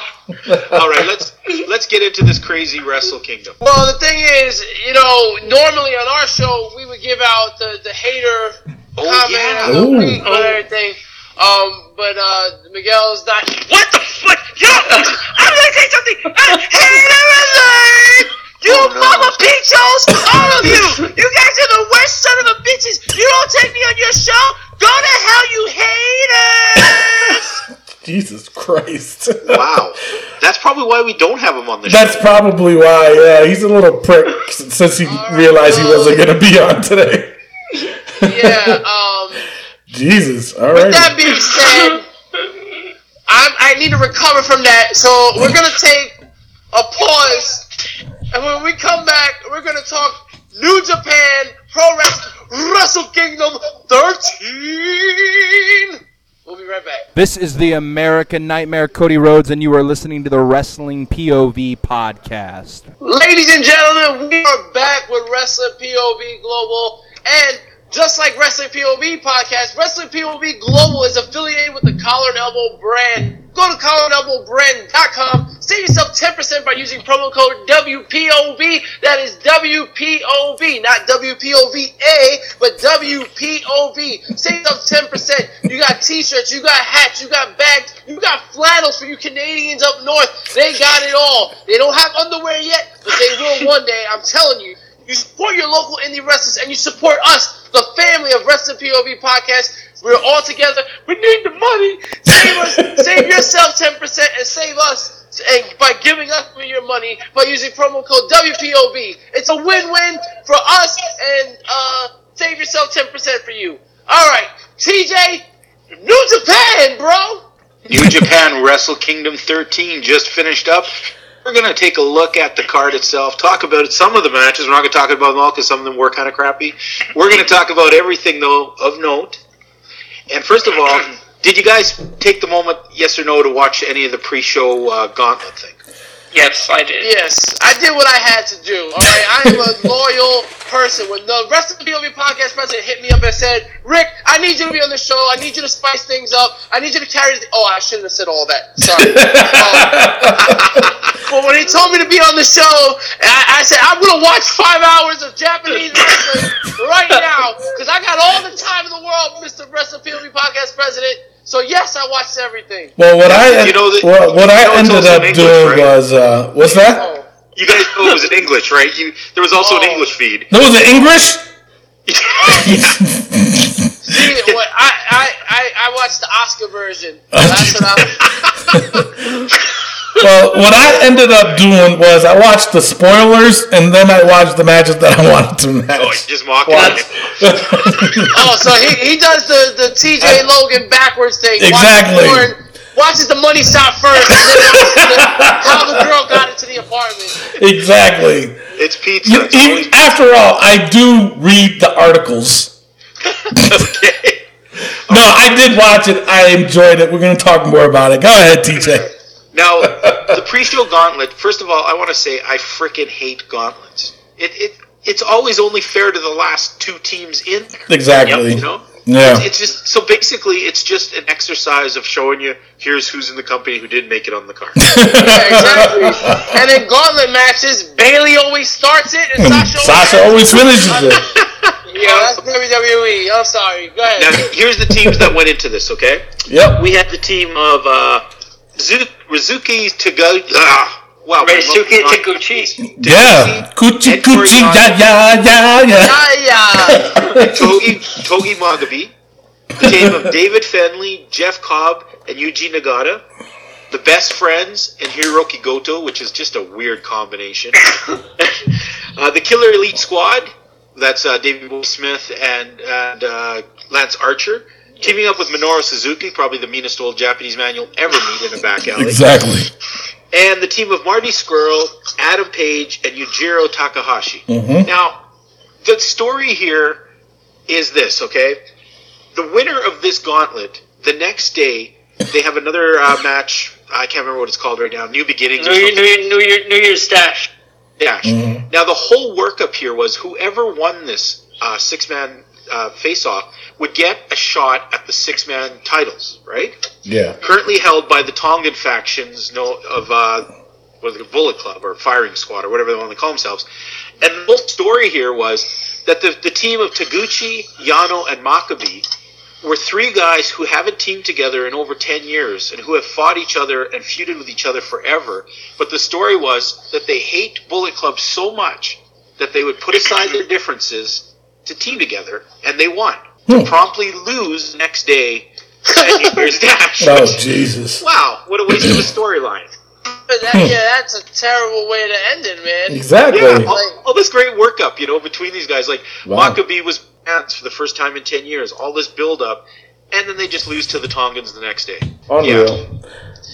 All right, let's let's get into this crazy Wrestle Kingdom. Well, the thing is, you know, normally on our show we would give out the the hater Oh, comment yeah. of the Ooh. week and everything. Um, but uh, Miguel's not. What the fuck? Yo, I'm gonna say something. Uh, hater alert! You Oh, no. mama pichos, all of you! You guys are the worst son of a bitches. You don't take me on your show. Go to hell, you haters! Jesus Christ. Wow, that's probably why we don't have him on the show. That's probably why, yeah, he's a little prick since he realized he wasn't going to be on today. yeah. Um. Jesus, all With right. that being said, I'm, I need to recover from that. So we're gonna take a pause, and when we come back, we're gonna talk New Japan Pro Wrestling Wrestle Kingdom 13. We'll be right back. This is the American Nightmare, Cody Rhodes, and you are listening to the Wrestling POV podcast. Ladies and gentlemen, we are back with Wrestling POV Global. And just like Wrestling POV podcast, Wrestling POV Global is affiliated with the Collar and Elbow brand. Go to collarandelbowbrand.com. Save yourself 10% by using promo code WPOV. That is WPOV, not WPOVA, but WPOV. Save yourself 10%. You got t-shirts, you got hats, you got bags, you got flannels for you Canadians up north. They got it all. They don't have underwear yet, but they will one day. I'm telling you. You support your local indie wrestlers and you support us, the family of Wrestling POV podcast. We're all together. We need the money. Save us, save yourself 10% and save us and by giving us your money by using promo code WPOV. It's a win-win for us and uh, Save yourself 10% for you. All right, TJ, New Japan, bro. New Japan Wrestle Kingdom 13 just finished up. We're going to take a look at the card itself, talk about some of the matches. We're not going to talk about them all because some of them were kind of crappy. We're going to talk about everything, though, of note. And first of all, did you guys take the moment, yes or no, to watch any of the pre show uh, gauntlet thing? Yes, I did. Yes, I did what I had to do. All right, I am a loyal person. When the rest of the POV podcast president hit me up and said, "Rick, I need you to be on the show. I need you to spice things up. I need you to carry." The-. Oh, I shouldn't have said all that. Sorry. Um, but when he told me to be on the show, I, I said, "I'm gonna watch five hours of Japanese wrestling right now because I got all the time in the world, Mr. Wrestling POV podcast president." So yes, I watched everything. Well, what I You know that- what, what I know ended up English, doing right? was uh, what's that? Oh. You guys know it was in English, right? You, there was also an Oh. English feed. That was in English. See, what, I, I, I, I watched the Oscar version. That's what I. Well, what I ended up doing was I watched the spoilers and then I watched the matches that I wanted to Oh, you're match. just mocking What? it. Oh, so he, he does the, the TJ Logan backwards thing. Exactly. Watches, porn, watches the money stop first, and then the, how the girl got into the apartment. exactly. It's pizza. You, It's you- always after all, I do read the articles. okay. No, I did watch it. I enjoyed it. We're going to talk more about it. Go ahead, TJ. Now, the pre-show gauntlet. First of all, I want to say I freaking hate gauntlets. It, it it's always only fair to the last two teams in. Exactly. You know. Yeah. It's, it's just so basically, it's just an exercise of showing you here's who's in the company who didn't make it on the card. Yeah, exactly. and in gauntlet matches, Bailey always starts it, and Sasha, Sasha always finishes it. Yeah, that's WWE. I'm sorry. Go ahead. now, here's the teams that went into this. Okay, Yep. we had the team of uh, Rizuki Tago. Ah, wow. my Reisuke mouth- Taguchi. Yeah. Coochie Ed Corey coochie ya ya ya ya. Ah, yeah. Togi Togi Makabe, the team of David Finlay, Jeff Cobb, and Yuji Nagata, the best friends, and Hiroki Goto, which is just a weird combination. uh, the Killer Elite Squad, that's uh, David Boy Smith and and uh, Lance Archer, teaming up with Minoru Suzuki, probably the meanest old Japanese man you'll ever meet in a back alley. Exactly. and the team of Marty Scurll, Adam Page, and Yujiro Takahashi. Mhm. Now, the story here is this, okay? The winner of this gauntlet, the next day, they have another uh, match. I can't remember what it's called right now. New Beginnings New Year. New Year, New Year, New Year's Dash. Dash. Now, the whole workup here was whoever won this uh, six man uh, face off would get a shot at the six man titles, right? Yeah. currently held by the Tongan factions no, of uh, what it, Bullet Club or Firing Squad or whatever they want to call themselves. And the whole story here was that the, the team of Taguchi, Yano, and Makabe were three guys who haven't teamed together in over 10 years and who have fought each other and feuded with each other forever. But the story was that they hate Bullet Club so much that they would put aside their differences to team together, and they won. Hmm. To promptly lose the next day at New Year's Dash. Oh which- Jesus. Wow, what a waste of a storyline. That, hmm. yeah, that's a terrible way to end it, man. Exactly. Yeah, all, all this great workup, you know, between these guys. Like, Wow. Makabe was banned for the first time in 10 years. All this build up, and then they just lose to the Tongans the next day. Unreal.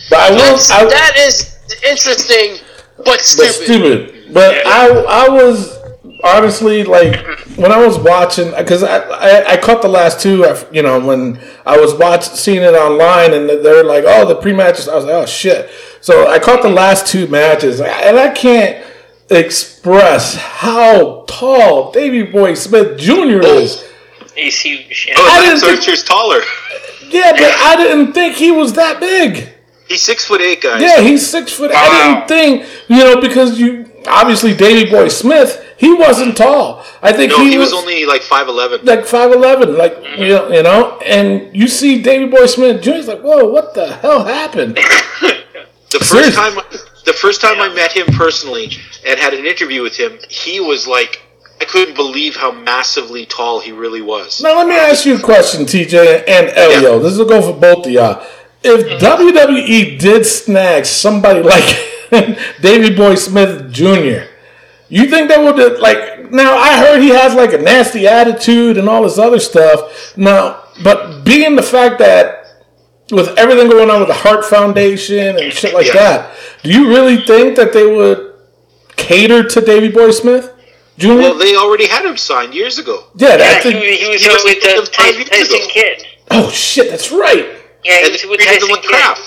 But I will. That's, I, that is interesting, but stupid. but stupid. stupid. But I, I was honestly like when I was watching because I, I, I caught the last two. You know when I was watching seeing it online and they're like, oh, the pre matches. I was like, oh shit. So I caught the last two matches and I can't express how tall Davy Boy Smith Jr. is. He's huge. Yeah. Oh, I Lance didn't think- Archer's taller. Yeah, but I didn't think he was that big. He's six foot eight, guys. Yeah, he's six foot. I didn't think you know because you obviously Davy Boy Smith. He wasn't tall. I think No, he, he was, was only like 5'11. like five eleven. Like mm-hmm. you know, you know, and you see Davy Boy Smith Jr. Like, whoa, what the hell happened? The first Seriously. time, the first time I met him personally and had an interview with him, he was like, I couldn't believe how massively tall he really was. now let me ask you a question, TJ and Elio. This will go for both of y'all. If mm-hmm. WWE did snag somebody like Davy Boy Smith Jr., you think that would like now I heard he has like a nasty attitude and all this other stuff. Now, but being the fact that with everything going on with the Heart Foundation and shit like Yeah. that, do you really think that they would cater to Davy Boy Smith Jr.? Well, they already had him signed years ago. yeah, Yeah, that's he, he was he was with with the them five Tyson, years ago. Tyson Kidd. oh shit, that's right. Yeah, he was with treated Tyson him Kid.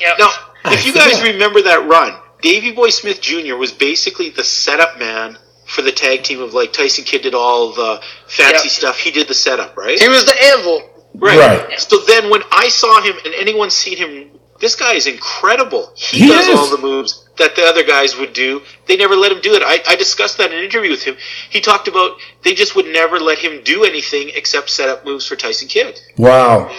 Yep. Now, if you guys forgot. remember that run, Davy Boy Smith Jr. was basically the setup man for the tag team of like Tyson Kidd did all the fancy Yep. stuff. He did the setup, right? He was the anvil. Right. Right. So then when I saw him and anyone's seen him, this guy is incredible. He, He does is. all the moves that the other guys would do. They never let him do it. I, I discussed that in an interview with him. He talked about they just would never let him do anything except set up moves for Tyson Kidd. Wow.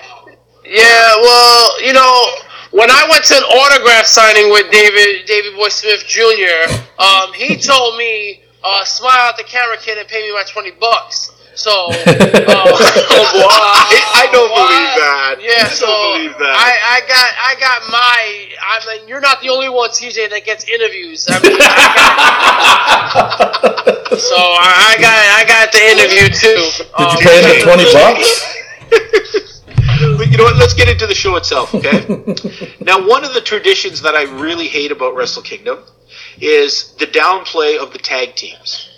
Yeah, well, you know, when I went to an autograph signing with David David Boy Smith Jr., um, he told me, uh, "Smile at the camera, kid, and pay me my twenty bucks." So, uh, I, I don't believe that. Yeah, I so don't believe that. I, I got I got my I mean you're not the only one TJ that gets interviews. I mean, I got, so I, I got I got the interview too. Did you pay him the twenty bucks? But you know what? Let's get into the show itself, okay? now, one of the traditions that I really hate about Wrestle Kingdom is the downplay of the tag teams.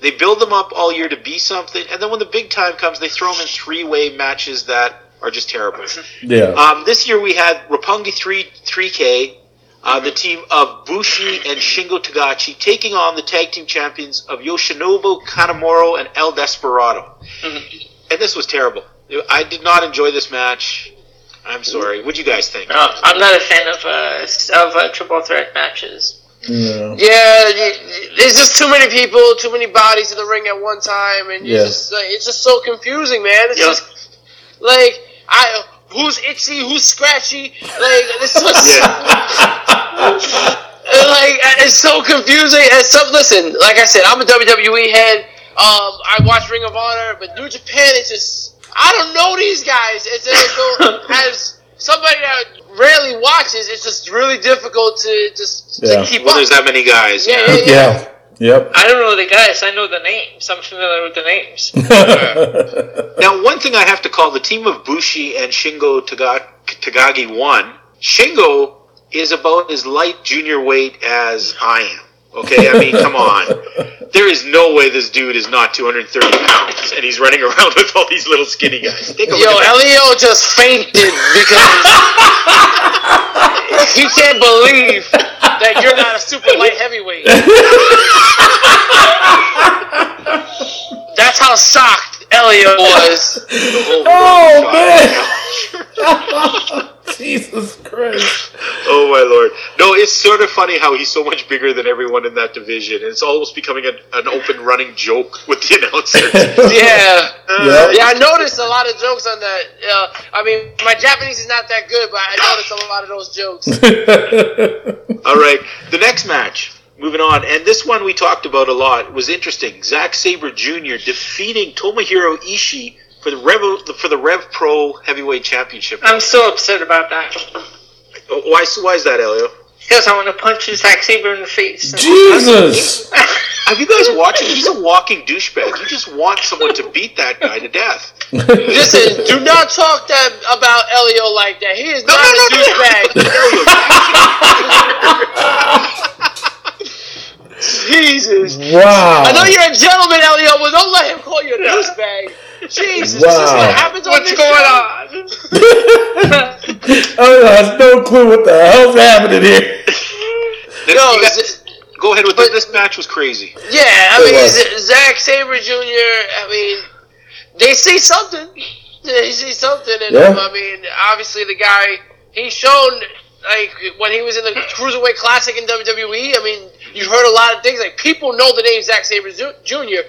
They build them up all year to be something, and then when the big time comes, they throw them in three-way matches that are just terrible. Yeah. Um, this year we had Roppongi 3 3K, uh, the team of Bushi and Shingo Takagi taking on the tag team champions of Yoshinobu Kanemaru and El Desperado. And this was terrible. I did not enjoy this match. I'm sorry. What do you guys think? Uh, I'm not a fan of uh, of uh, triple threat matches. yeah. Yeah, y- y- there's just too many people, too many bodies in the ring at one time, and Yeah. just like, it's just so confusing, man. It's Yeah. just like I who's itchy, who's scratchy, like this was like it's so confusing. And some listen, like I said, I'm a WWE head. Um, I watch Ring of Honor, but New Japan is just I don't know these guys. It's just as somebody that rarely watches, it's just really difficult to just Yeah. to keep Well, up. there's that many guys. Yeah, yeah, yeah. Yeah. Yep. I don't know the guys. I know the names. I'm familiar with the names. Now, one thing I have to call the team of Bushi and Shingo Taga- Takagi one. Shingo is about as light junior weight as I am. Okay, I mean, come on. There is no way this dude is not 230 pounds, and he's running around with all these little skinny guys. Take a look Yo, at. Elio just fainted because he can't believe that you're not a super light heavyweight. That's how shocked Elio was. Oh man! Oh, Jesus Christ! Oh my lord! No, it's sort of funny how he's so much bigger than everyone in that division. and It's almost becoming an, an open running joke with the announcers. Yeah. Yep. Yeah, I noticed a lot of jokes on that. Uh, I mean, my Japanese is not that good, but I noticed a lot of those jokes. All right, the next match. Moving on, and this one we talked about a lot was interesting. Zack Sabre Jr. defeating Tomohiro Ishii for the Rev for the Rev Pro Heavyweight Championship. I'm so upset about that Oh, why? Why is that, Elio? Because I want to punch Zack Sabre in the face. Jesus! Have you guys watched him? He's a walking douchebag. You just want someone to beat that guy to death. Listen, do not talk that about Elio like that. He is No, not no, a no, no. douchebag. Jesus. Wow! I know you're a gentleman, Elio, but don't let him call you a douchebag. Jesus, Wow. this is what happens on What's this going show? on? I have no clue what the hell's happening here. Then No, you guys- go ahead with but- it. This match was crazy. Yeah, I It mean, was. Z- Zack Sabre Jr., I mean, they see something. They see something in Yeah. him. I mean, obviously, the guy, he's shown, like, when he was in the Cruiserweight Classic in WWE, I mean, you heard a lot of things. Like, people know the name Zack Sabre Jr.,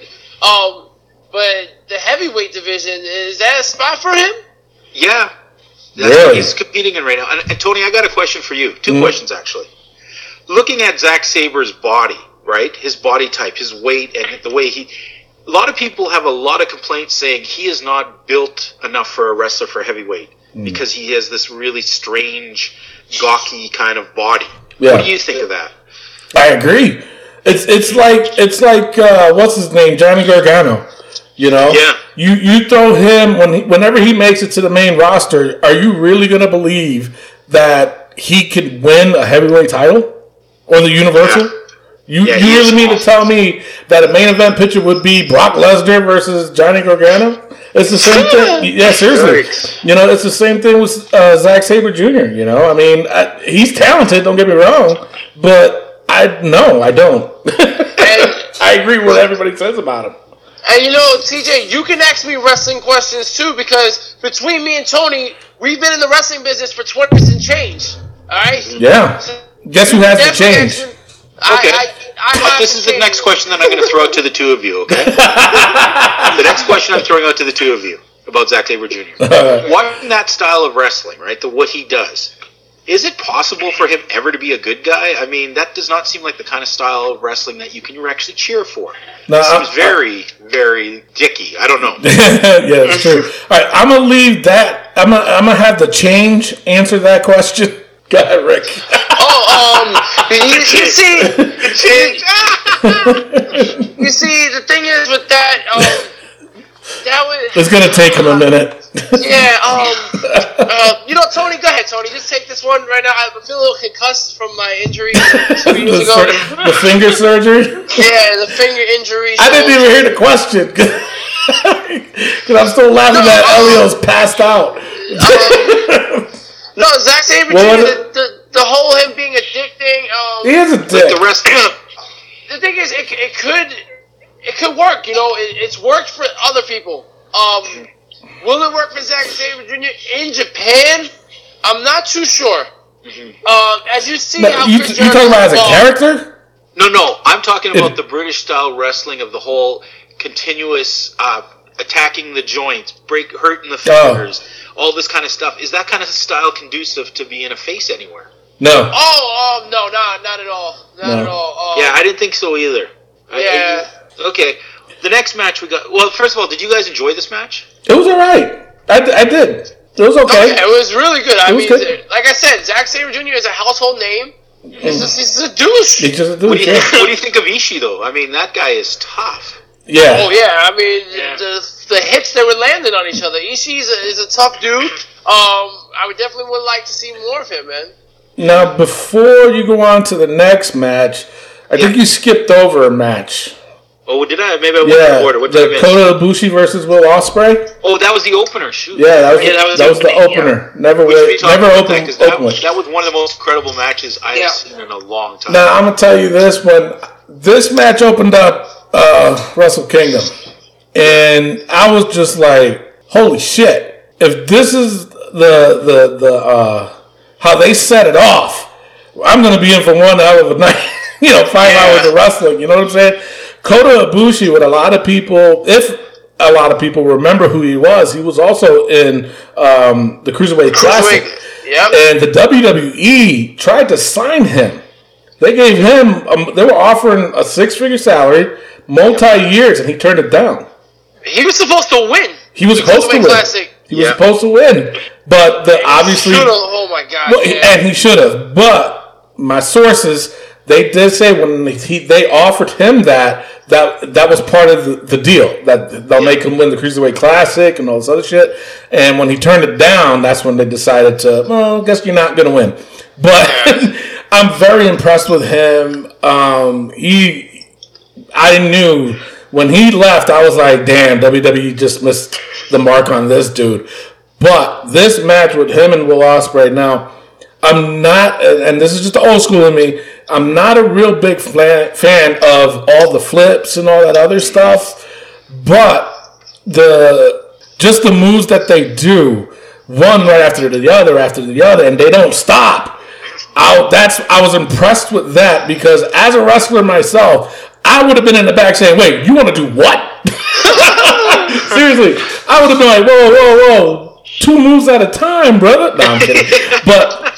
um, but the heavyweight division, is that a spot for him? Yeah. That's Really? what he's competing in right now. And, and Tony, I got a question for you. 2 questions actually. Looking at Zack Sabre's body, right? His body type, his weight, and the way he. A lot of people have a lot of complaints saying he is not built enough for a wrestler for heavyweight because he has this really strange, gawky kind of body. Yeah. What do you think of that? I agree. It's it's like it's like uh, what's his name, Johnny Gargano. You know, Yeah. You you throw him when he, whenever he makes it to the main roster. Are you really going to believe that he could win a heavyweight title or the Universal? Yeah. You Yeah, you really mean to tell me that a main event picture would be Brock Lesnar versus Johnny Gargano? It's the same thing. Yeah, seriously. Right. You know, it's the same thing with uh, Zack Sabre Jr. You know, I mean, I, he's talented. Don't get me wrong, but I no, I don't. I agree with what everybody says about him. And you know, TJ, you can ask me wrestling questions too because between me and Tony, we've been in the wrestling business for 20 years and change. All right? Yeah. Guess who has to change? ask- I, Okay. I, I But this is the change. next question that I'm going to throw out to the two of you, okay? the next question I'm throwing out to the two of you about Zack Sabre Jr. Watching that style of wrestling, right, the what he does, is it possible for him ever to be a good guy? I mean, that does not seem like the kind of style of wrestling that you can actually cheer for. No, it seems I- very, very dicky. I don't know. yeah, it's true. All right, I'm gonna leave that. I'm gonna, I'm gonna have the change answer that question. Go ahead, Rick. Oh, um, you, you see, you see, the thing is with that, um, that was, It's gonna take him a minute. yeah, um, uh, you know, Tony, go ahead, Tony, just take this one right now. I feel a little concussed from my injury two years the, ago. the finger surgery. Yeah, the finger injury. I didn't even hear the question because I'm still laughing No, that uh, Elio's passed out. No, Zack Sabre Jr., the, the, the whole him being addicting, um, he is a But dick. the rest, the thing is, it, it could it could work. You know, it, it's worked for other people. Um, will it work for Zack Sabre Jr. in Japan? I'm not too sure. Um, as you see, No, you, Chris you talking about as a character? no, no, I'm talking It- about the British style wrestling of the whole continuous uh, attacking the joints, break, hurting the Oh. fingers, all this kind of stuff. Is that kind of style conducive to being in a face anywhere? No. Oh, um, no, not not at all, not No. at all. Um, Yeah, I didn't think so either. I- Yeah. I- okay. The next match we got. Well, first of all, did you guys enjoy this match? It was all right. I, I did. It was okay. Okay, it was really good. It was mean, good. like I said, Zack Sabre Jr. is a household name. He's just he's a douche. He just a What do you Yeah. What do you think of Ishii though? I mean, that guy is tough. yeah. Oh yeah, I mean the the hits that were landing on each other. Ishii is a, is a tough dude. Um, I would definitely would like to see more of him, man. Now, before you go on to the next match, I think you skipped over a match. Oh, did I? Maybe I went Yeah, in order. What did I the miss? Kota Ibushi versus Will Ospreay. Oh, that was the opener. Shoot. Yeah, that was, Yeah, the, that was that was the opening, opener. Never, We should be wait, talking never about open, that, open. was, that was one of the most incredible matches I Yeah. have seen in a long time. Now I'm gonna tell you this: when this match opened up uh, Wrestle Kingdom, and I was just like, "Holy shit!" If this is the the the uh, how they set it off, I'm gonna be in for one hell of a night. you know, five Yeah. hours of wrestling. You know what I'm saying? Kota Ibushi, with a lot of people, if a lot of people remember who he was, he was also in um, the Cruiserweight Classic. Yep. And the WWE tried to sign him. They gave him, um, they were offering a six figure salary, multi years, and he turned it down. He was supposed to win. He was The supposed to win. Classic. He was supposed to win. But the obviously, oh my god. well, yeah. and he should have. But my sources, they did say when he, they offered him that, that that was part of the, deal that they'll make him win the cruiserweight classic and all this other shit. And when he turned it down, that's when they decided to. Well, I guess you're not going to win. But I'm very impressed with him. Um, he, I knew when he left, I was like, damn, WWE just missed the mark on this dude. But this match with him and Will Ospreay now. I'm not, and this is just the old school in me. I'm not a real big fan of all the flips and all that other stuff, but the just the moves that they do, one right after the other after the other, and they don't stop. I, that's I was impressed with that because as a wrestler myself, I would have been in the back saying, "Wait, you want to do what?" Seriously, I would have been like, "Whoa, whoa, whoa, two moves at a time, brother." No, I'm kidding. but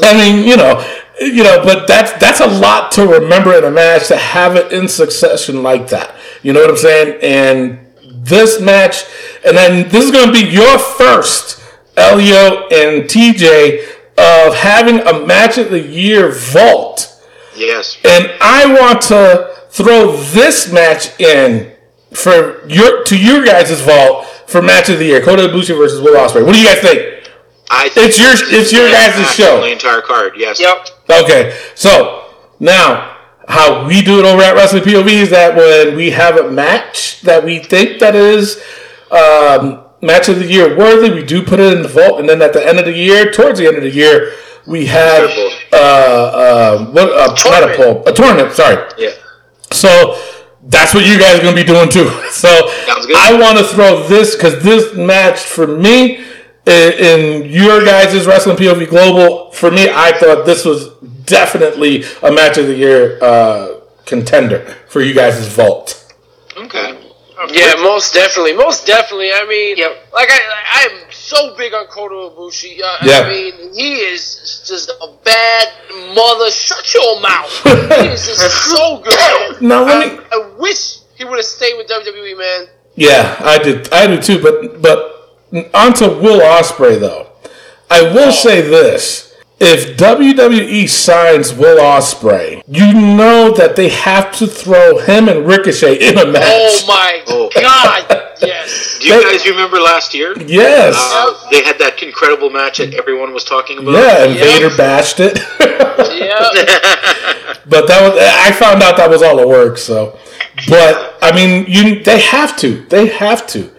I mean, you know, you know, but that's that's a lot to remember in a match to have it in succession like that. You know what I'm saying? And this match, and then this is going to be your first Elio and TJ of having a match of the year vault Yes. And I want to throw this match in for your to your guys' vault for match of the year: Kota Ibushi versus Will Ospreay. What do you guys think? I think It's your- this it's your the guys' show. The entire card. Yes. Yep. Okay, so now how we do it over at Wrestling POV is that when we have a match that we think that is um, match of the year worthy, we do put it in the vault, and then at the end of the year, towards the end of the year, we have uh, uh, what uh, a Tournament. poll, a tournament. Sorry. Yeah. So that's what you guys are going to be doing too. So I want to throw this because this match for me i- in your guys' wrestling POV Global for me, I thought this was definitely a match of the year uh, contender for you guys' vault. Okay. Yeah, most definitely, most definitely. I mean, Yep. like I, I am so big on Kota Ibushi. Uh, Yeah. I mean, he is just a bad mother. Shut your mouth. he is just so good. Man. Now, let I, I wish he would have stayed with WWE, man. Yeah, I did. I do too. But but onto Will Ospreay though. I will say this: if WWE signs Will Ospreay, you know that they have to throw him and Ricochet in a match. Oh my Oh. god, yes. Do you guys remember last year? Yes. Uh, they had that incredible match that everyone was talking about. yeah, and Yep. Vader bashed it. Yeah. but that was I found out that was all a work. So, but I mean, you they have to. They have to.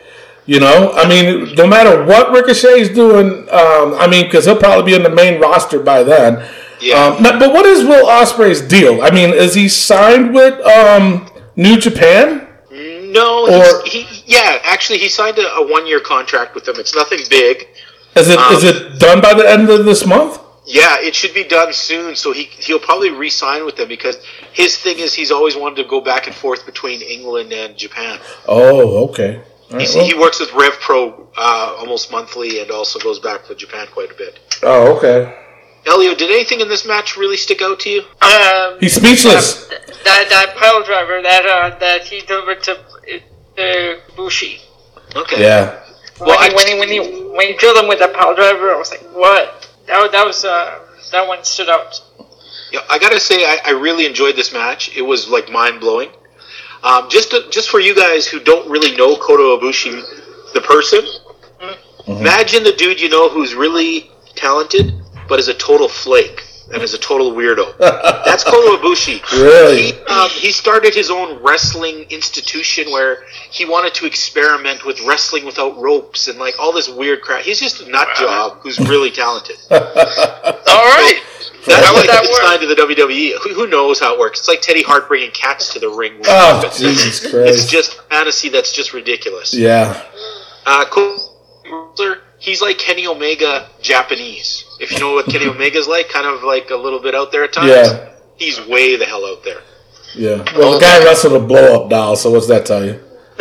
You know, I mean, no matter what Ricochet's doing, um, I mean, because he'll probably be in the main roster by then. Yeah. Um, but what is Will Ospreay's deal? I mean, is he signed with um, New Japan? No, Or- he yeah, actually he signed a, a one year contract with them. It's nothing big. Is it is Um, it done by the end of this month? Yeah, it should be done soon. So he he'll probably re-sign with them because his thing is he's always wanted to go back and forth between England and Japan. Oh, okay. All right, He's, well- he works with Rev Pro uh, almost monthly and also goes back to Japan quite a bit. oh, okay. Elio, did anything in this match really stick out to you? Um, He's speechless. that that pile driver that uh, that he delivered to uh, Bushi. Okay. Yeah. When, Well, he, I- when he when he when he drilled him with that pile driver, I was like, what? That that was uh, that one stood out. Yeah, I gotta say, I, I really enjoyed this match. It was like mind blowing. Um, just to, just for you guys who don't really know Kota Ibushi, the person, imagine the dude you know who's really talented, but is a total flake and is a total weirdo. That's Kota Ibushi. Really? He, um, he started his own wrestling institution where he wanted to experiment with wrestling without ropes and like all this weird crap. He's just a nut job who's really talented. All right. That's How would like that it's work? signed to the WWE. Who, who knows how it works? It's like Teddy Hart bringing cats to the ring. Oh, It's- Jesus It's Christ. just fantasy that's just ridiculous. Yeah. Uh, Cole, he's like Kenny Omega Japanese. If you know what Kenny Omega's like, kind of like a little bit out there at times. Yeah. He's way the hell out there. Yeah. Well, the guy wrestled a blow up doll, so what's that tell you?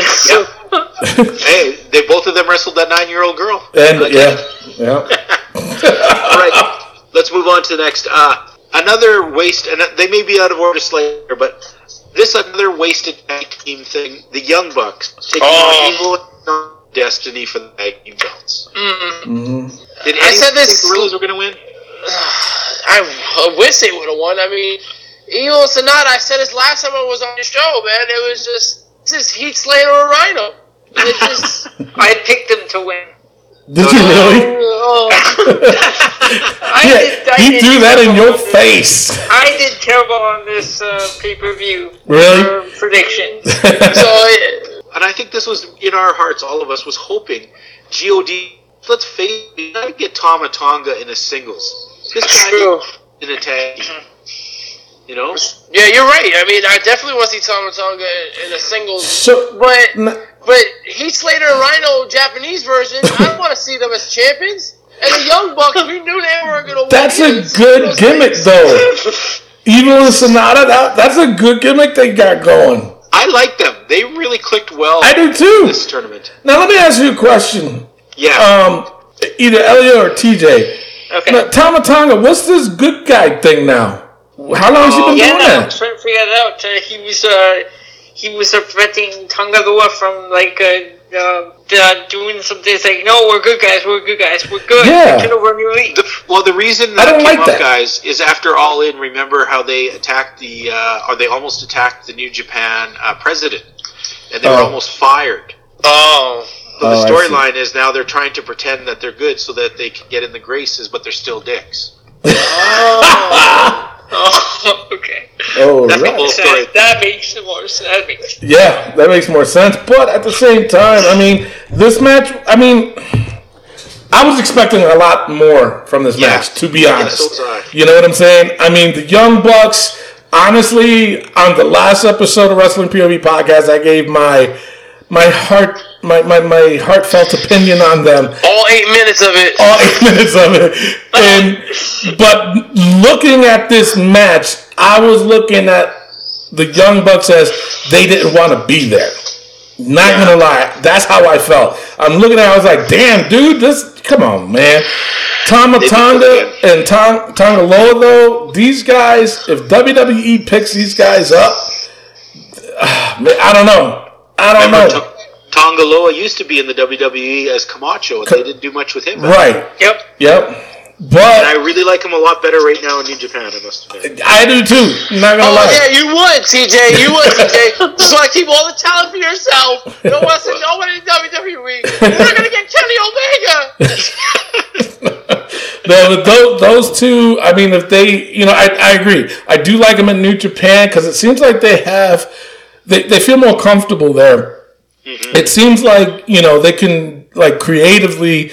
hey, they both of them wrestled that nine-year-old girl. And Okay. yeah, yeah. All right, let's move on to the next. Uh, another waste, and they may be out of order slightly, but this another wasted tag team thing. The Young Bucks taking Oh. on Evil Destiny for the tag team belts. hmm Did I said this- think Gorillas were going to win? I, I wish they would have won. I mean, Io Sanada, I said this last time I was on the show, man. It was just, it's just Heat Slater or Rhino. Just, I picked him to win. Did you really? oh, I Yeah, did, I he did threw that in your on this- face. I did terrible on this uh, pay per view. Really? predictions. so, yeah. And I think this was in our hearts. All of us was hoping God. Let's face it, we gotta get Tama Tonga in a singles. This guy True. in a tag. You know, Yeah, you're right. I mean, I definitely want to see Tama Tonga in, in a singles. So, But n- but Heath Slater and Rhino Japanese version, I want to see them as champions. And the Young Bucks, we knew they were going to win. that's a good gimmick, things. though. Evil and Sanada, that, that's a good gimmick they got going. I like them. They really clicked well I do too. this tournament. Now, let me ask you a question. Yeah. Um, either Elliot or TJ. Okay. Now, Tama Tonga, what's this good guy thing now? How long has he been yeah, doing no, I'm that? trying to figure it out. Uh, he was uh, he was preventing Tanga Loa from like uh, uh, uh, doing something. It's like, no, we're good guys. We're good guys. We're good. Yeah. Get over New Elite. The, well, the reason I that don't came like up, that. guys, is after All In. Remember how they attacked the, uh, or they almost attacked the New Japan uh, president, and they were Oh. almost fired. Oh. So Oh, the storyline is now they're trying to pretend that they're good so that they can get in the graces, but they're still dicks. Oh, okay. Oh, That's the right. whole story. That, that makes more sense. Makes Yeah, that makes more sense. But at the same time, I mean, this match, I mean, I was expecting a lot more from this Yeah. match, to be Yeah, honest. so. You know what I'm saying? I mean, the Young Bucks, honestly, on the last episode of Wrestling POV podcast, I gave my my heart my, my, my heartfelt opinion on them All eight minutes of it. all eight minutes of it. And but looking at this match, I was looking at the Young Bucks as they didn't want to be there. Not gonna lie, that's how I felt. I'm looking at, it, I was like, "Damn, dude, this. Come on, man." Tama Tonga and Tong, Tonga though these guys, if WWE picks these guys up, man, I don't know. I don't Remember, know. Ta- Tanga Loa used to be in the WWE as Camacho, and they didn't do much with him. Right? Yep. Yep. And I really like him a lot better right now in New Japan, I must admit. I do too. Not gonna Oh lie. yeah, you would, TJ. You would, TJ. Just want to keep all the talent for yourself. Don't want to see no one in WWE. We're not gonna get Kenny Omega. No, but those, those two, I mean, if they, you know, I, I agree. I do like them in New Japan because it seems like they have, they, they feel more comfortable there. It seems like, you know, they can, like, creatively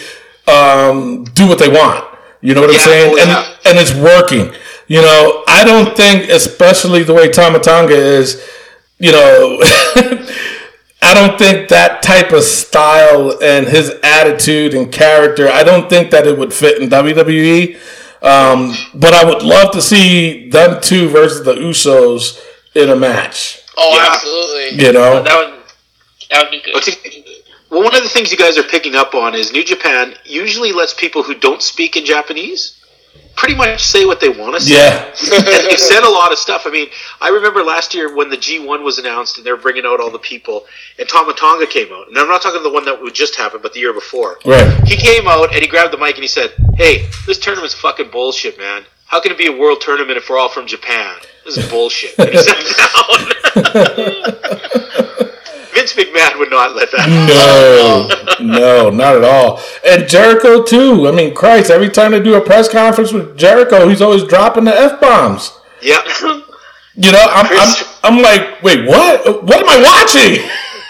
um, do what they want. You know what I'm saying? oh, and, and it's working. You know, I don't think, especially the way Tama Tonga is, you know, I don't think that type of style and his attitude and character, I don't think that it would fit in WWE. Um, but I would love to see them two versus the Usos in a match. Oh, Yeah. absolutely. You know? That would that would be good. Well, one of the things you guys are picking up on is New Japan usually lets people who don't speak in Japanese pretty much say what they want to say. Yeah. and they've said a lot of stuff. I mean, I remember last year when the G1 was announced and they were bringing out all the people, and Tama Tonga came out. And I'm not talking the one that would just happen, but the year before. Right. He came out and he grabbed the mic and he said, "Hey, this tournament's fucking bullshit, man. How can it be a world tournament if we're all from Japan? This is bullshit." And he sat down. Vince McMahon would not let that. No, no, not at all. And Jericho too. I mean, Christ! Every time they do a press conference with Jericho, he's always dropping the f bombs. Yeah. You know, I'm, I'm, I'm like, wait, what? What am I watching?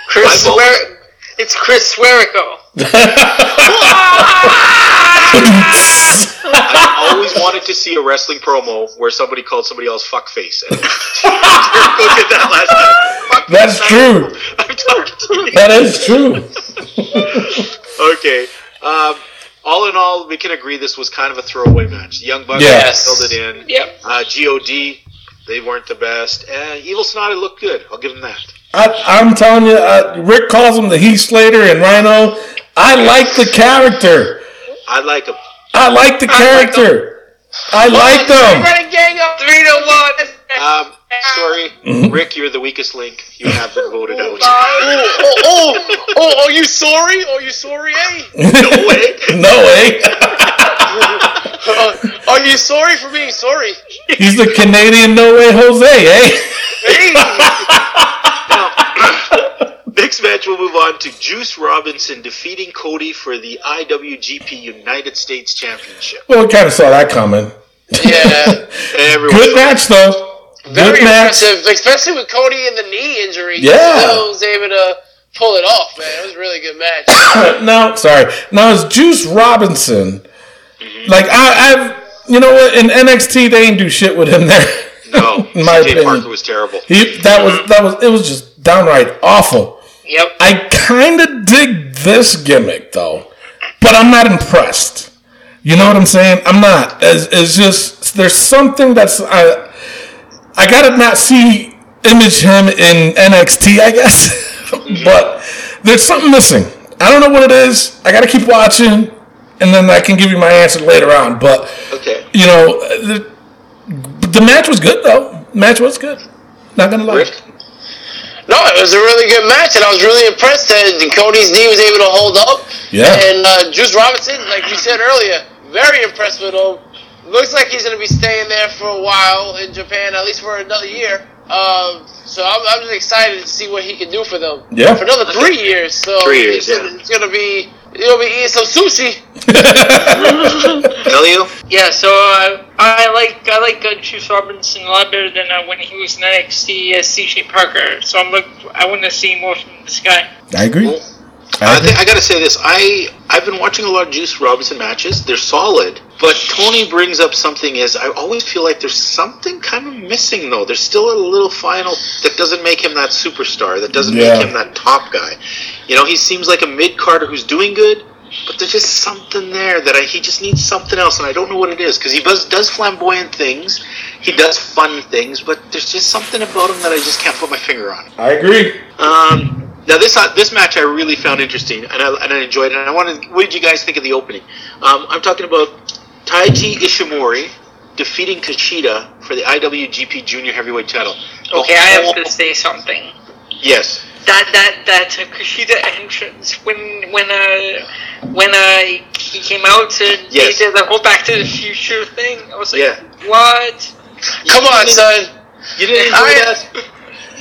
Chris Swer- It's Chris Swearico. I always wanted to see a wrestling promo where somebody called somebody else fuckface. And Jericho did that last time. Fuckface, That's true. I'm talking to you. That is true. Okay. Um, all in all, we can agree this was kind of a throwaway match. The Young Bucks Yes. filled it in. Yep. Uh, God, they weren't the best. Uh, Evil Sanada looked good. I'll give them that. I, I'm telling you, uh, Rick calls him the Heath Slater and Rhino. I like the character. I like them. I like the I like character. I like them. Running gang up Three to one. Um, sorry, Mm-hmm. Rick, you're the weakest link. You have been voted out. Oh, oh, oh, oh, are you sorry? Are you sorry, eh? no way. No way. Uh, are you sorry for being sorry? He's the Canadian No Way Jose, eh? Hey! Next match, we'll move on to Juice Robinson defeating Cody for the IWGP United States Championship. Well, we kind of saw that coming. Yeah, Everyone, Good match, though. Very Good match. impressive, especially with Cody and the knee injury. he Yeah. still was able to pull it off, man. It was a really good match. now, sorry. Now, it's Juice Robinson. Mm-hmm. Like, I, I've. You know what? In NXT, they ain't do shit with him there. No, my CJ opinion. Parker was terrible. He, that was mm-hmm. that was it was just downright awful. Yep. I kind of dig this gimmick though, but I'm not impressed. You know what I'm saying? I'm not. It's, it's just there's something that's I I gotta not see image him in NXT, I guess, but there's something missing. I don't know what it is. I gotta keep watching, and then I can give you my answer later on. But Okay. you know, the, the match was good though. Match was good. Not gonna lie. Rick? No, it was a really good match, and I was really impressed that Cody's knee was able to hold up. Yeah. And uh, Juice Robinson, like we said earlier, very impressed with him. Looks like he's going to be staying there for a while in Japan, at least for another year. Um, so I'm, I'm just excited to see what he can do for them. Yeah. For another three years. So Three years, it's, yeah. it's gonna be you'll be eating some sushi. Tell you. Yeah, so uh, I like I like uh, Juice Robinson a lot better than uh, when he was in NXT as CJ Parker. So I'm look I want to see more from this guy. I agree. Well, I I, think, I gotta say this. I I've been watching a lot of Juice Robinson matches. They're solid, but Tony brings up something. Is I always feel like there's something kind of missing though. There's still a little final that doesn't make him that superstar. That doesn't Yeah. make him that top guy. You know, he seems like a mid carder who's doing good, but there's just something there that I, he just needs something else, and I don't know what it is because he does does flamboyant things, he does fun things, but there's just something about him that I just can't put my finger on. I agree. Um, now this uh, this match I really found interesting and I, and I enjoyed it. And I wanted, what did you guys think of the opening? Um, I'm talking about Taiji Ishimori defeating Kushida for the IWGP Junior Heavyweight title. Okay, I have to say something. Yes. That that that uh, Kushida entrance when when uh when uh he came out and Yes. they did the whole Back to the Future thing. I was like, Yeah. what? Come on, son. You didn't enjoy I- that?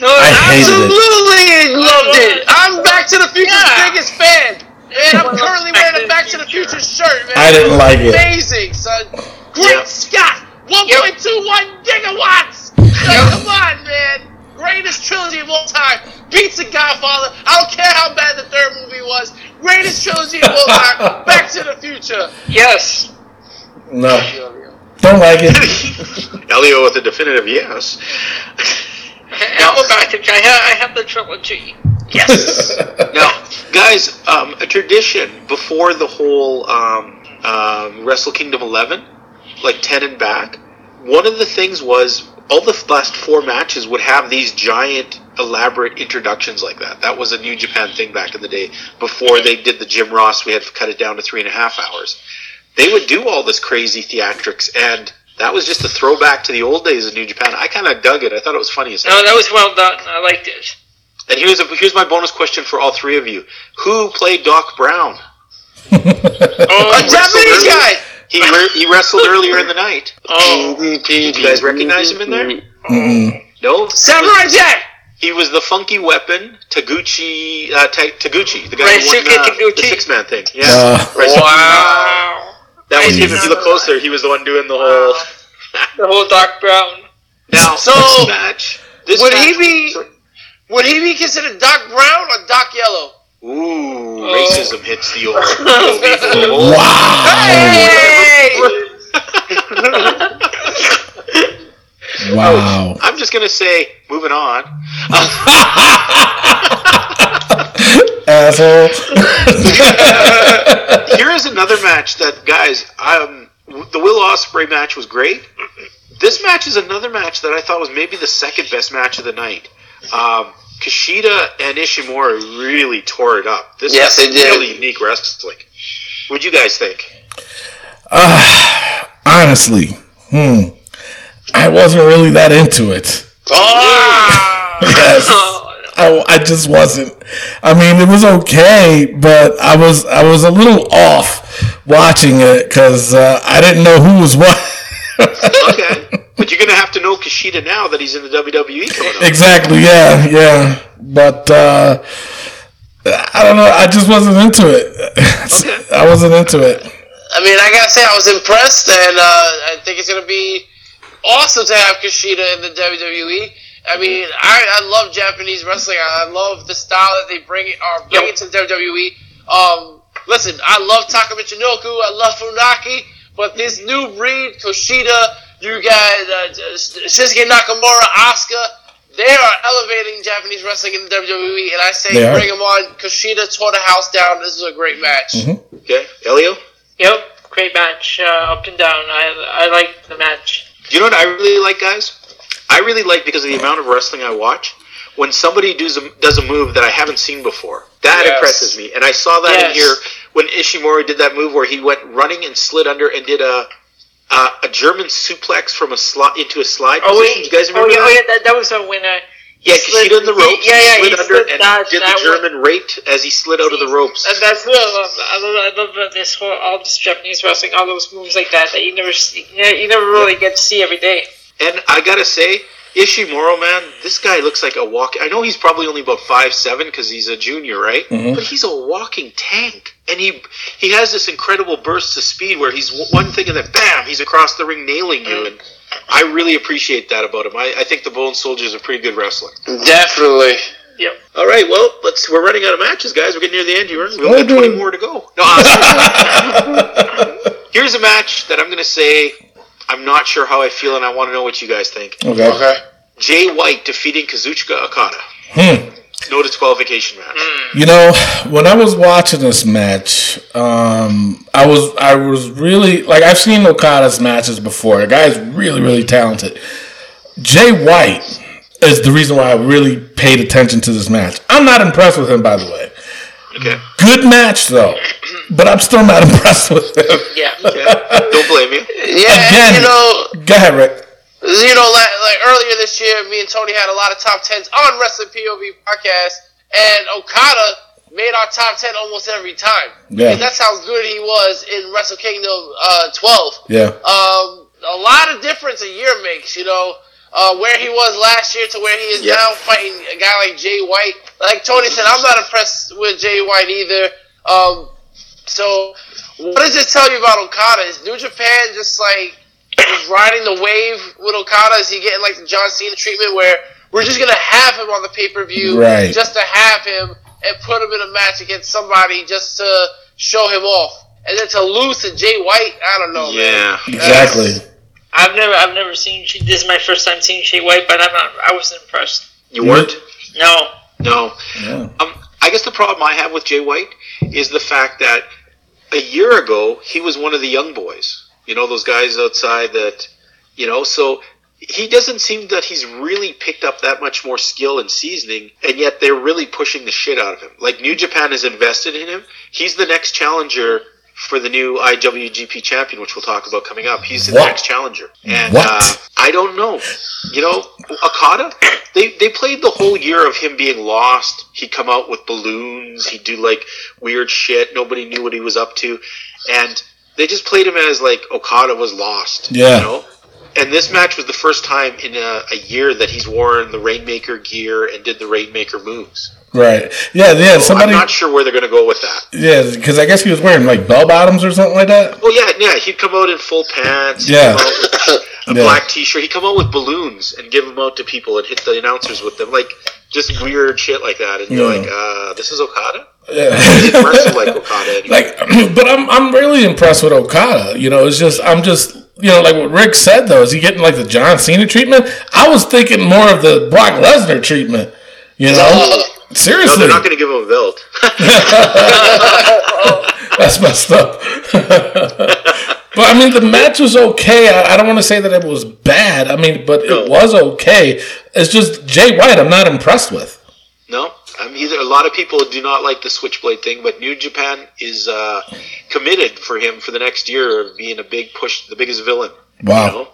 No, I hated it. Absolutely loved it. I'm Back to the Future's Yeah. biggest fan. and I'm currently wearing a Back to the Future. Future shirt, man. I didn't like it. Amazing, son. Great Yeah. Scott. 1.21 gigawatts. Like, come on, man. Greatest trilogy of all time. Beats the Godfather. I don't care how bad the third movie was. Greatest trilogy of all time. Back to the Future. Yes. No. Don't like it. Elio with a definitive yes. I'll back I have, I have the trilogy. Yes. Now, guys, um, a tradition before the whole um, um, Wrestle Kingdom 11, like 10 and back, one of the things was all the last four matches would have these giant, elaborate introductions like that. That was a New Japan thing back in the day. Before they did the Jim Ross, we had to cut it down to three and a half hours. They would do all this crazy theatrics, and that was just a throwback to the old days of New Japan. I kind of dug it. I thought it was funny as hell. no, that was well done. I liked it. And here's a, here's my bonus question for all three of you: Who played Doc Brown? Oh, A Japanese guy. He re- he wrestled earlier in the night. oh, Did you guys recognize him in there? Mm-mm. No. Samurai Jack. He was the funky weapon Taguchi uh, Ta- Taguchi, the guy Ryusuke who won uh, Taguchi. the six man thing. Yeah. Uh, wow. That was I him. If you look closer, he was the one doing the whole. The whole dark Brown. Now, So, this match. This would match, he be- sorry. Would he be considered dark Brown or dark Yellow? Ooh, Oh. racism hits the old. old wow. Oh, wow. I'm just gonna say, moving on. Asshole. Here is another match that, guys, um, the Will Ospreay match was great. This match is another match that I thought was maybe the second best match of the night. Um, Kushida and Ishimori really tore it up. This Yes, was they really unique wrestling. What'd you guys think? Uh, honestly, hmm. I wasn't really that into it. Oh, Yes. I, I just wasn't. I mean, it was okay, but I was I was a little off watching it because uh, I didn't know who was what. Okay. but you're going to have to know Kushida now that he's in the WWE exactly. Yeah. Yeah. But uh, I don't know. I just wasn't into it. I wasn't into it. I mean, I gotta say, I was impressed, and uh, I think it's gonna be awesome to have Kushida in the WWE. I mean, I, I love Japanese wrestling. I, I love the style that they bring it or bring it to the WWE. Um, listen, I love Taka Michinoku. I love Funaki, but this new breed, Kushida, you got uh, Shinsuke Nakamura, Asuka. They are elevating Japanese wrestling in the WWE, and I say They are. bring them on. Kushida tore the house down. This is a great match. Okay. Elio? Yep, great match, uh, up and down. I I liked the match. Do you know what I really like, guys? I really like because of the amount of wrestling I watch. When somebody does a, does a move that I haven't seen before, that Yes. impresses me. And I saw that in here when Ishimori did that move where he went running and slid under and did a a, a German suplex from a slot into a slide Oh position. wait, you guys oh remember yeah, oh that? yeah, that, that was uh, when uh, Yeah, Slid- Kushida in the ropes. Yeah, yeah, he slid he under slid and that- did the German rate as he slid out of the ropes. And that's what I love. I love, I love this whole all this Japanese wrestling, all those moves like that that you never see, you, you never really get to see every day. And I gotta say, Ishimori, man, this guy looks like a walk. I know he's probably only about five seven because he's a junior, right? Mm-hmm. But he's a walking tank, and he he has this incredible burst of speed where he's w- one thing and then bam, he's across the ring nailing you. And I really appreciate that about him. I, I think the Bone Soldier is a pretty good wrestler. Mm-hmm. Definitely. Yep. All right, well, let's. We're running out of matches, guys. We're getting near the end here. We've Oh, got twenty more to go. No, here's a match that I'm going to say. I'm not sure how I feel, and I want to know what you guys think. Okay. Okay. Jay White defeating Kazuchika Okada. Hmm. No disqualification match. You know, when I was watching this match, um, I was I was really like I've seen Okada's matches before. The guy's really really talented. Jay White is the reason why I really paid attention to this match. I'm not impressed with him, by the way. Okay. Good match though, but I'm still not impressed with him. Yeah. Okay. Don't blame you. Yeah, Again. you know, Go ahead, Rick. you know, like, like earlier this year, me and Tony had a lot of top tens on Wrestling POV podcast, and Okada made our top ten almost every time. Yeah. And that's how good he was in Wrestle Kingdom uh, 12. Yeah. Um, a lot of difference a year makes, you know. Uh, where he was last year to where he is Yeah. now fighting a guy like Jay White. Like Tony said, I'm not impressed with Jay White either. Um, so, what does this tell you about Okada? Is New Japan just like just riding the wave with Okada? Is he getting like the John Cena treatment where we're just gonna have him on the pay per view Right. just to have him and put him in a match against somebody just to show him off, and then to lose to Jay White? I don't know. man. Yeah. Exactly. I've never, I've never seen. This is my first time seeing Jay White, but I'm not. I wasn't impressed. You weren't? No. No. Yeah. Um, I guess the problem I have with Jay White is the fact that a year ago he was one of the young boys. You know, those guys outside that, you know, so he doesn't seem that he's really picked up that much more skill and seasoning, and yet they're really pushing the shit out of him. Like New Japan has invested in him. He's the next challenger for the new IWGP champion, which we'll talk about coming up. He's the What? next challenger, and What? Uh, I don't know. You know, Okada. They they played the whole year of him being lost. He'd come out with balloons. He'd do like weird shit. Nobody knew what he was up to, and they just played him as like Okada was lost. Yeah. You know. And this match was the first time in a, a year that he's worn the Rainmaker gear and did the Rainmaker moves. Right. Yeah. Yeah. So Somebody. I'm not sure where they're going to go with that. Yeah, because I guess he was wearing like bell bottoms or something like that. Oh yeah, yeah. He'd come out in full pants. Yeah. come out with a Yeah. black T-shirt. He'd come out with balloons and give them out to people and hit the announcers with them, like just weird shit like that. And you're Yeah. like, uh, "This is Okada." Yeah. Like Okada. Anymore. like but I'm I'm really impressed with Okada. You know, it's just I'm just you know, like what Rick said though, is he getting like the John Cena treatment? I was thinking more of the Brock Lesnar treatment. You know? No, Seriously. they're not going to give him a belt. That's messed up. but I mean the match was okay. I, I don't want to say that it was bad. I mean, but No. it was okay. It's just Jay White I'm not impressed with. no, I mean, a lot of people do not like the Switchblade thing, but New Japan is uh, committed for him for the next year of being a big push, the biggest villain. Wow. You know?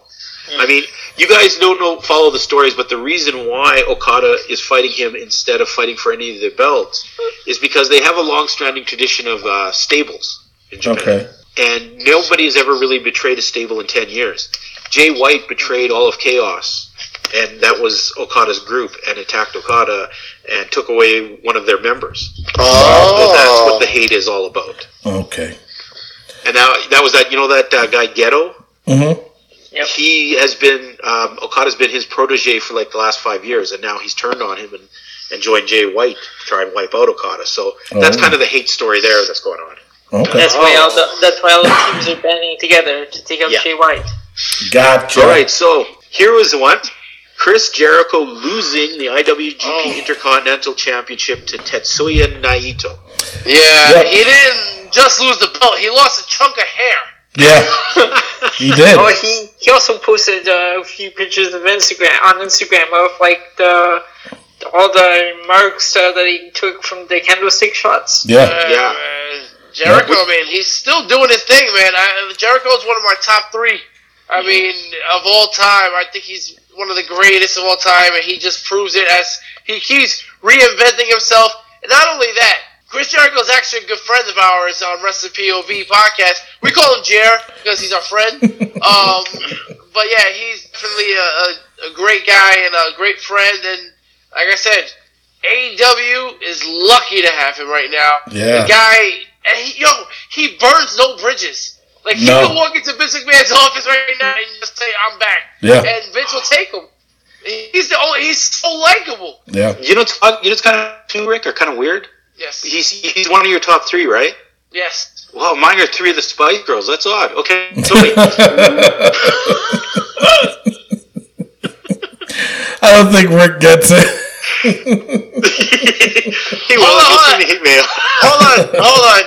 I mean, you guys don't know follow the stories, but the reason why Okada is fighting him instead of fighting for any of the belts is because they have a long-standing tradition of uh, stables in Japan, Okay. and nobody has ever really betrayed a stable in ten years. Jay White betrayed all of Chaos, and that was Okada's group, and attacked Okada and took away one of their members. So that's what the hate is all about. Okay. And now that was that you know that uh, guy Gedo Mm-hmm. He has been um, Okada's been his protege for like the last five years, and now he's turned on him and, and joined Jay White to try and wipe out Okada. So that's Oh. kind of the hate story there that's going on. Okay. That's why all the that's why all the teams are banding together to take out Yeah. Jay White. Gotcha. All right, so here was the one: Chris Jericho losing the IWGP Oh. Intercontinental Championship to Tetsuya Naito. Yeah, Yep. he didn't just lose the belt; he lost a chunk of hair. Yeah. He did. Oh, he he also posted uh, a few pictures of Instagram on Instagram of like the all the marks uh, that he took from the candlestick shots. Yeah. Yeah. Uh, Jericho, Yeah. man, he's still doing his thing, man. I, Jericho's one of my top three. I mean, of all time, I think he's one of the greatest of all time, and he just proves it as he keeps reinventing himself. And not only that, Chris Jericho is actually a good friend of ours on Wrestling POV podcast. We call him Jer because he's our friend. Um, but yeah, he's definitely a, a, a great guy and a great friend. And like I said, AEW is lucky to have him right now. Yeah. The guy, and he, yo, he burns no bridges. Like he No. can walk into Vince McMahon's office right now and just say, "I'm back," Yeah. and Vince will take him. He's the only. He's so likable. Yeah. You know, uh, you know, it's kind of too, Rick, or kind of weird. Yes. He's he's one of your top three, right? Yes. Well, mine are three of the Spice Girls. That's odd. Okay, Tony. I don't think Rick gets it. he will. Hold on, He'll hold send me hate mail. Hold on. Hold on.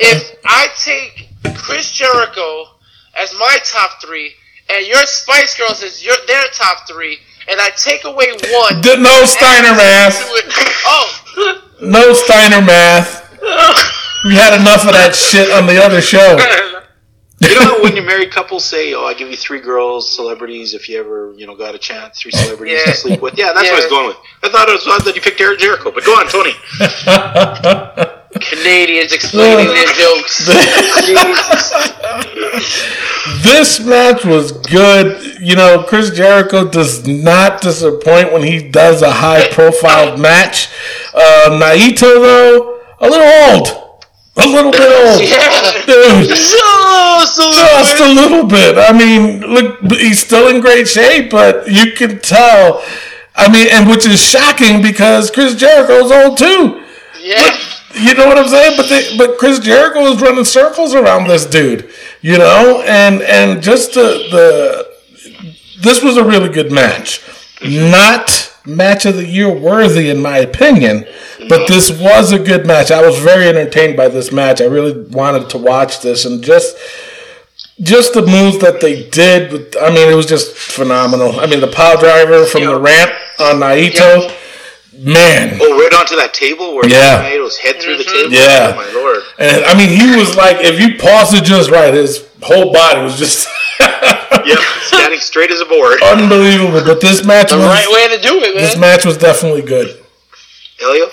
If I take Chris Jericho as my top three, and your Spice Girls as your their top three, and I take away one. D- no Steiner math. Oh. No Steiner math. We had enough of that shit on the other show. You know when your married couples say, "Oh, I give you three girls, celebrities, if you ever, you know, got a chance, three celebrities Yeah. to sleep with." Yeah, that's what I was going with. I thought it was odd that you picked Eric Jericho, but go on, Tony. Canadians explaining their jokes. this match was good. You know, Chris Jericho does not disappoint when he does a high profile match. Uh, Naito, though, a little old. A little bit old. Yeah. Dude, Just a little just bit. a little bit. I mean, look, he's still in great shape, but you can tell. I mean, and which is shocking because Chris Jericho's old too. Yeah. You know what I'm saying? But they, but Chris Jericho was running circles around this dude, you know, and and just the the this was a really good match, not match of the year worthy in my opinion, but this was a good match. I was very entertained by this match. I really wanted to watch this and just just the moves that they did. I mean, it was just phenomenal. I mean, the power driver from the ramp on Naito, man. Oh, right onto that table where Yeah. Naito's head through the table. Yeah. Oh my lord. And I mean, he was like, if you pause it just right, his whole body was just Yep, standing straight as a board. unbelievable. But this match The was The right way to do it, this match was definitely good. Elio.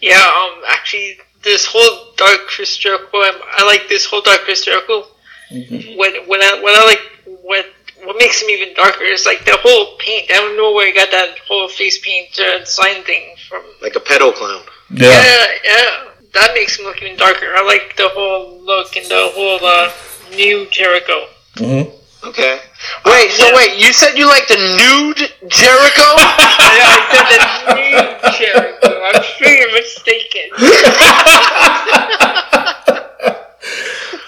Yeah, um, actually, this whole Dark Chris Jericho, I like this whole Dark Chris Jericho. When when I when I like what what makes him even darker is like the whole paint. I don't know where he got that whole face paint uh, design thing from. Like a pedo clown. Yeah. Yeah, yeah, that makes him look even darker. I like the whole look and the whole uh, new Jericho. Okay. Wait, so wait, you said you like the nude Jericho? yeah, I said the new Jericho. I'm sure you're mistaken.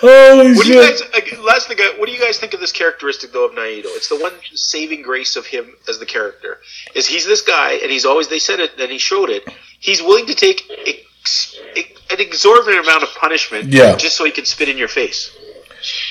Holy What do you guys? Last thing, what do you guys think of this characteristic though of Naito? It's the one saving grace of him as the character. Is he's this guy, and he's always they said it, and he showed it. He's willing to take ex, ex, an exorbitant amount of punishment, Yeah. just so he can spit in your face.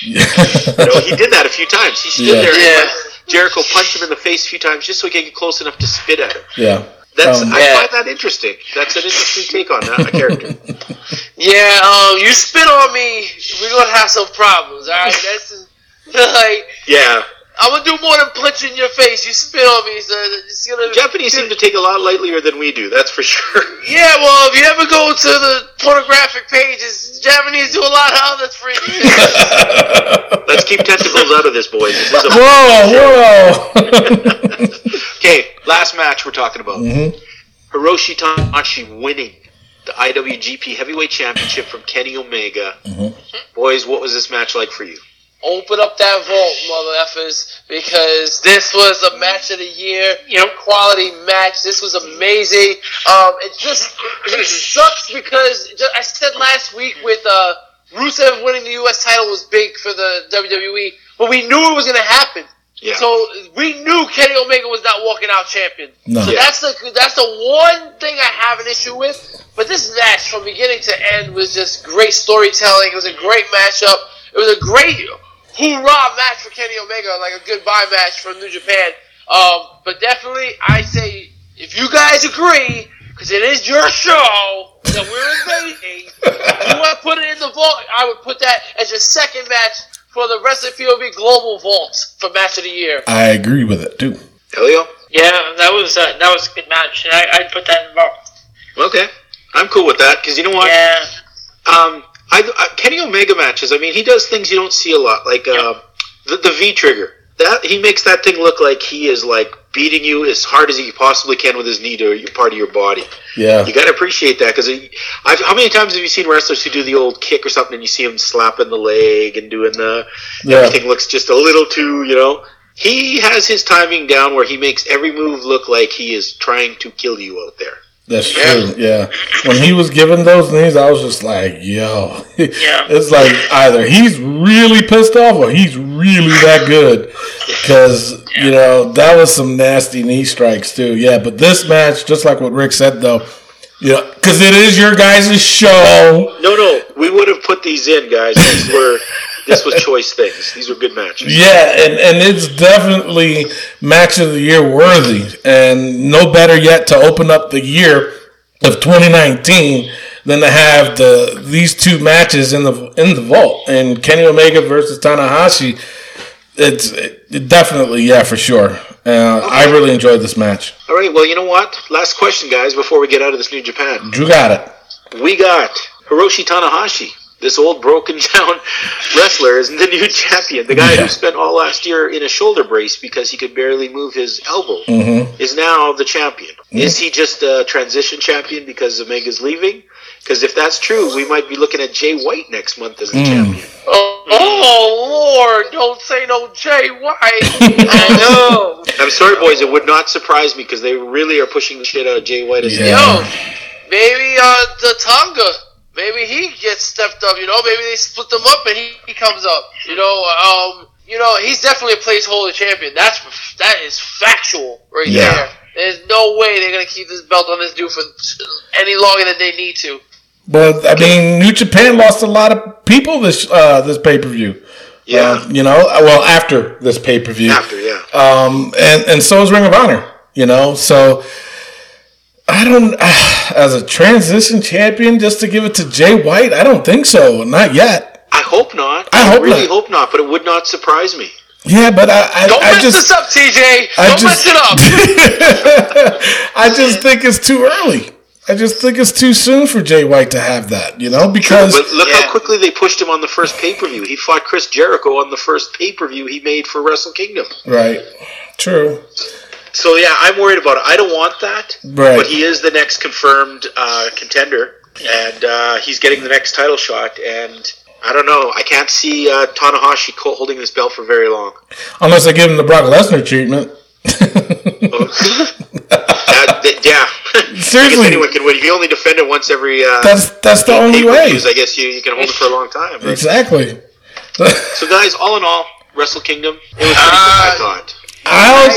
You know, he did that a few times. He stood Yeah. there, and Yeah. let Jericho punched him in the face a few times, just so he could get close enough to spit at him. yeah. That's Um, I Yeah. find that interesting. That's an interesting take on that a character. yeah, um, you spit on me, we're gonna have some problems, alright? That's like, Yeah, I'm gonna do more than punch in your face. You spit on me, so it's gonna. Japanese seem to take a lot lightlier than we do. That's for sure. Yeah, well, if you ever go to the pornographic pages, Japanese do a lot of other freaky Let's keep tentacles out of this, boys. This is a Whoa, whoa. Okay, last match we're talking about. Mhm. Hiroshi Tanahashi winning the IWGP Heavyweight Championship from Kenny Omega. Boys, what was this match like for you? Open up that vault, mother effers, because this was a match of the year. You know, Quality match. This was amazing. Um, it just it sucks because ju- I said last week with uh, Rusev winning the U.S. title was big for the WWE, but we knew it was going to happen. Yeah. So we knew Kenny Omega was not walking out champion. No. So Yeah. that's the that's the one thing I have an issue with. But this match from beginning to end was just great storytelling. It was a great matchup. It was a great hoorah match for Kenny Omega, like a goodbye match for New Japan. Um, but definitely, I say if you guys agree, because it is your show that we're invading, you want to put it in the vault. I would put that as your second match for the Wrestling POV Global Vault for Match of the Year. I agree with it too. Elio? Yeah, that was uh, that was a good match, and I, I'd put that in both. Okay. I'm cool with that because you know what? Yeah, Um, I, I, Kenny Omega matches. I mean, he does things you don't see a lot, like uh, the, the V trigger. That he makes that thing look like he is like beating you as hard as he possibly can with his knee to your part of your body. Yeah. You got to appreciate that because how many times have you seen wrestlers who do the old kick or something and you see him slapping the leg and doing the Yeah. everything looks just a little too, you know. He has his timing down where he makes every move look like he is trying to kill you out there. That's true. Yeah. When he was giving those knees, I was just like, yo. Yeah. It's like either he's really pissed off or he's really that good. Because, you know, that was some nasty knee strikes, too. Yeah. But this match, just like what Rick said, though, you know, because it is your guys' show. No, no, we would have put these in, guys. These were this was choice things. These were good matches. Yeah, and, and it's definitely match of the year worthy, and no better yet to open up the year of 2019 than to have the these two matches in the in the vault and Kenny Omega versus Tanahashi. It's it definitely yeah for sure. Uh, I really enjoyed this match. All right, well, you know what? Last question, guys, before we get out of this New Japan. Drew got it. We got Hiroshi Tanahashi, this old broken down wrestler, is the new champion. The guy Yeah. who spent all last year in a shoulder brace because he could barely move his elbow Mm-hmm. is now the champion. Is he just a transition champion because Omega's leaving? Because if that's true, we might be looking at Jay White next month as the Mm. champion. Oh, oh Lord, don't say no Jay White. I know. I'm sorry, boys. It would not surprise me because they really are pushing the shit out of Jay White as the Yeah. Yo, maybe uh, the Tonga, maybe he gets stepped up. You know, maybe they split them up and he, he comes up. You know, um, you know, he's definitely a placeholder champion. That's that is factual right Yeah. there. There's no way they're gonna keep this belt on this dude for any longer than they need to. But I mean, New Japan lost a lot of people this uh, this pay per view. Yeah. you know, well after this pay per view. After, yeah. um, and and so is Ring of Honor. You know, so I don't uh, as a transition champion just to give it to Jay White. I don't think so. Not yet. I hope not. I hope really not. hope not, but it would not surprise me. Yeah, but I I, Don't I mess just this up, TJ. I Don't just- mess it up. I just think it's too early. I just think it's too soon for Jay White to have that. You know, because But look Yeah. how quickly they pushed him on the first pay per view. He fought Chris Jericho on the first pay per view he made for Wrestle Kingdom. right, true. So yeah, I'm worried about it. I don't want that. Right. But he is the next confirmed uh, contender, and uh, he's getting the next title shot. And I don't know. I can't see uh, Tanahashi holding this belt for very long. Unless they give him the Brock Lesnar treatment. That- that- yeah. Seriously. anyone can win. If you only defend it once every uh, That's that's the only way. pay-per-views, I guess you, you can hold it for a long time. right? Exactly. So guys, all in all, Wrestle Kingdom, it was pretty good. I Uh, thought. I'll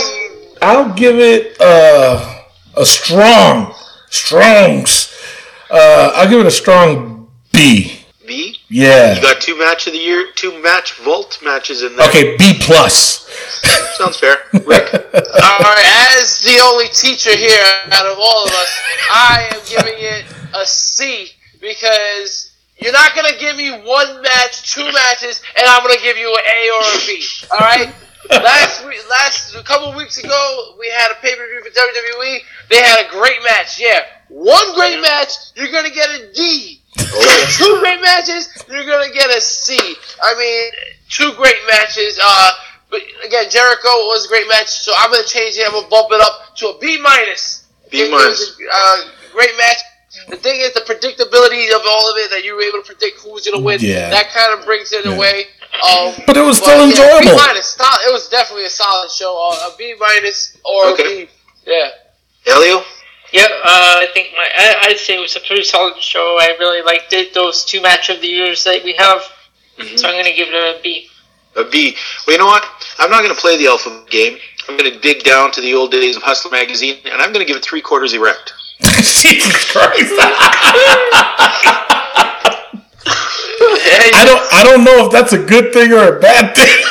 I'll give it uh, a strong, strongs. Uh, I'll give it a strong B. B. Yeah. You got two match of the year, two match vault matches in there. Okay, B plus. sounds fair. Rick, All right, as the only teacher here out of all of us, I am giving it a C because you're not gonna give me one match, two matches, and I'm gonna give you an A or a B. All right. Last week, last a couple weeks ago, we had a pay per view for WWE. They had a great match. Yeah, one great match, you're gonna get a D. two great matches, you're gonna get a C. I mean, two great matches. Uh, but again, Jericho was a great match, so I'm gonna change it. I'm gonna bump it up to a B minus. B minus. uh, great match. The thing is, the predictability of all of it that you were able to predict who's gonna win. Yeah. That kind of brings it Yeah. away. Um, But it was still yeah, enjoyable. B minus. It was definitely a solid show. Uh, a B minus or Okay. a B. Yeah. Elio, Yep, uh, I think my I, I'd say it was a pretty solid show. I really liked it. Those two match of the years that we have, so I'm gonna give it a B. a B. Well, you know what? I'm not going to play the alphabet game. I'm going to dig down to the old days of Hustler magazine, and I'm going to give it three quarters erect. Jesus Christ. Hey, I don't I don't know if that's a good thing or a bad thing.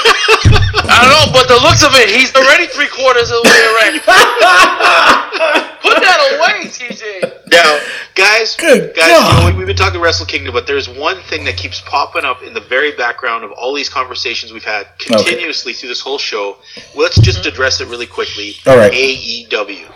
I don't know, but the looks of it, he's already three quarters of the way around. Put that away, TJ. Now, guys, guys, Good guys, God. you know, we've been talking Wrestle Kingdom, but there's one thing that keeps popping up in the very background of all these conversations we've had continuously through this whole show. Let's just address it really quickly. All right. AEW,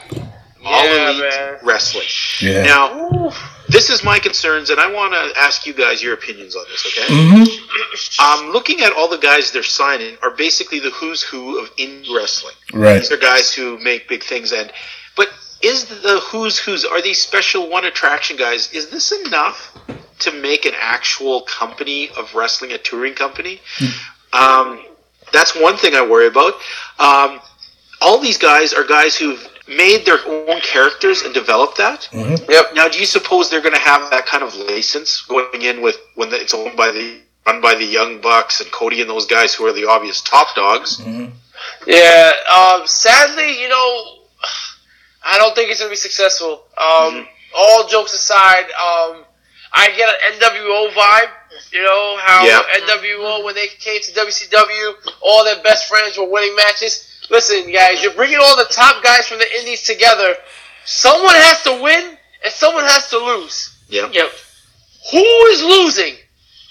All Yeah, Elite man. Wrestling. Yeah. Now, this is my concerns, and I want to ask you guys your opinions on this. Okay. Mm-hmm. Um, looking at all the guys they're signing are basically the who's who of indie wrestling. Right. These are guys who make big things, and but is the who's who's are these special one attraction guys? Is this enough to make an actual company of wrestling, a touring company? Um, that's one thing I worry about. Um, all these guys are guys who've made their own characters and developed that. Yep. Now, do you suppose they're going to have that kind of license going in with when it's owned by the run by the Young Bucks and Cody and those guys who are the obvious top dogs? Yeah. Um, sadly, you know, I don't think it's gonna be successful. Um, all jokes aside, um, I get an NWO vibe. You know how Yeah. NWO when they came to WCW, all their best friends were winning matches. Listen, guys, you're bringing all the top guys from the Indies together. Someone has to win and someone has to lose. Yeah, Yep. Who is losing?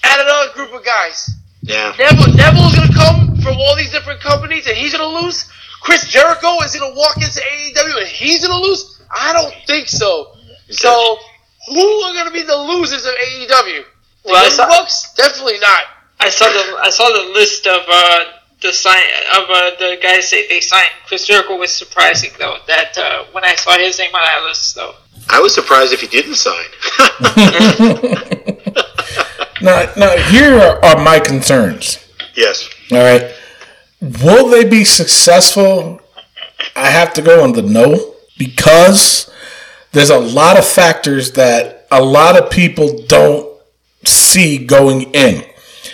At another group of guys. yeah. Neville, Neville's gonna come from all these different companies and he's gonna lose. Chris Jericho is gonna walk into AEW and he's gonna lose. I don't think so. So, who are gonna be the losers of AEW? The Well, Young Bucks? Definitely not. I saw the I saw the list of uh, the sign of uh, the guys that they signed. Chris Jericho was surprising though. That uh, when I saw his name on that list though. I was surprised if he didn't sign. Now, now here are, are my concerns. yes. All right. Will they be successful? I have to go on the no because there's a lot of factors that a lot of people don't see going in.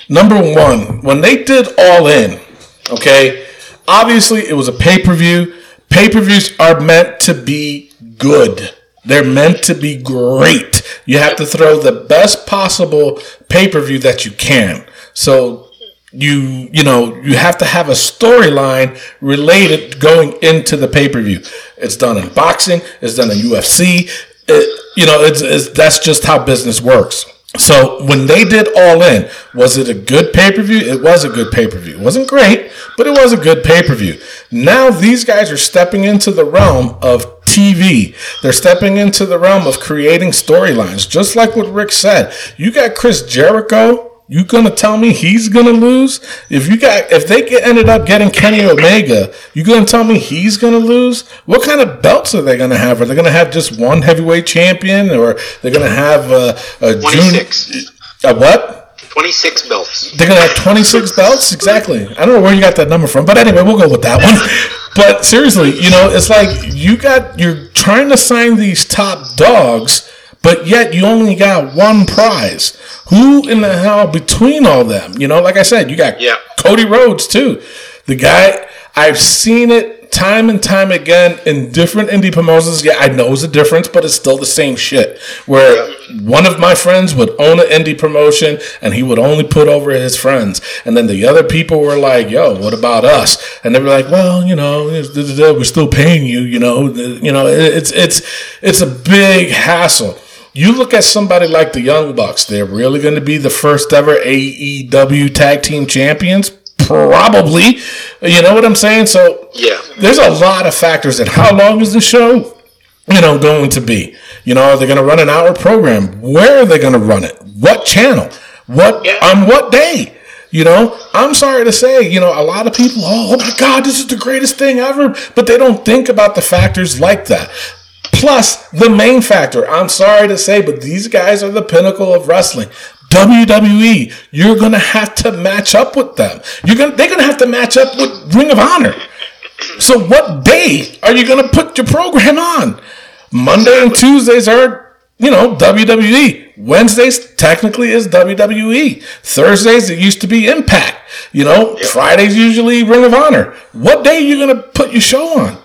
Number one, when they did All In, okay, obviously it was a pay per view. Pay per views are meant to be good. They're meant to be great. You have to throw the best possible pay per view that you can. So you you know you have to have a storyline related going into the pay per view. It's done in boxing. It's done in UFC. It, you know, it's, it's that's just how business works. So when they did All In, was it a good pay per view? It was a good pay per view. It wasn't great, but it was a good pay per view. Now these guys are stepping into the realm of TV. They're stepping into the realm of creating storylines. Just like what Rick said, you got Chris Jericho. You gonna tell me he's gonna lose? If you got, if they get, ended up getting Kenny Omega, you gonna tell me he's gonna lose? What kind of belts are they gonna have? Are they gonna have just one heavyweight champion, or they're gonna have a, a Twenty six. a what? Twenty six belts. They're gonna have 26 belts? Exactly. I don't know where you got that number from, but anyway, we'll go with that one. But seriously, you know, it's like you got you're trying to sign these top dogs, but yet you only got one prize. Who in the hell between all them? You know, like I said, you got Yeah. Cody Rhodes too. The guy I've seen it time and time again in different indie promotions. Yeah, I know it's a difference, but it's still the same shit. Where one of my friends would own an indie promotion and he would only put over his friends. And then the other people were like, yo, what about us? And they were like, well, you know, we're still paying you, you know, you know, it's, it's, it's a big hassle. You look at somebody like the Young Bucks, they're really going to be the first ever AEW tag team champions? Probably. You know what I'm saying? So Yeah. there's a lot of factors and how long is the show you know going to be you know are they going to run an hour program where are they going to run it what channel what Yeah. on what day you know i'm sorry to say you know a lot of people oh, oh my god this is the greatest thing ever but they don't think about the factors like that plus the main factor i'm sorry to say but these guys are the pinnacle of wrestling WWE, you're gonna have to match up with them. You're gonna, they're gonna have to match up with Ring of Honor. So what day are you going to put your program on? Monday and Tuesdays are, you know, WWE. Wednesdays technically is WWE. Thursdays it used to be Impact. You know, Fridays usually Ring of Honor. What day are you going to put your show on?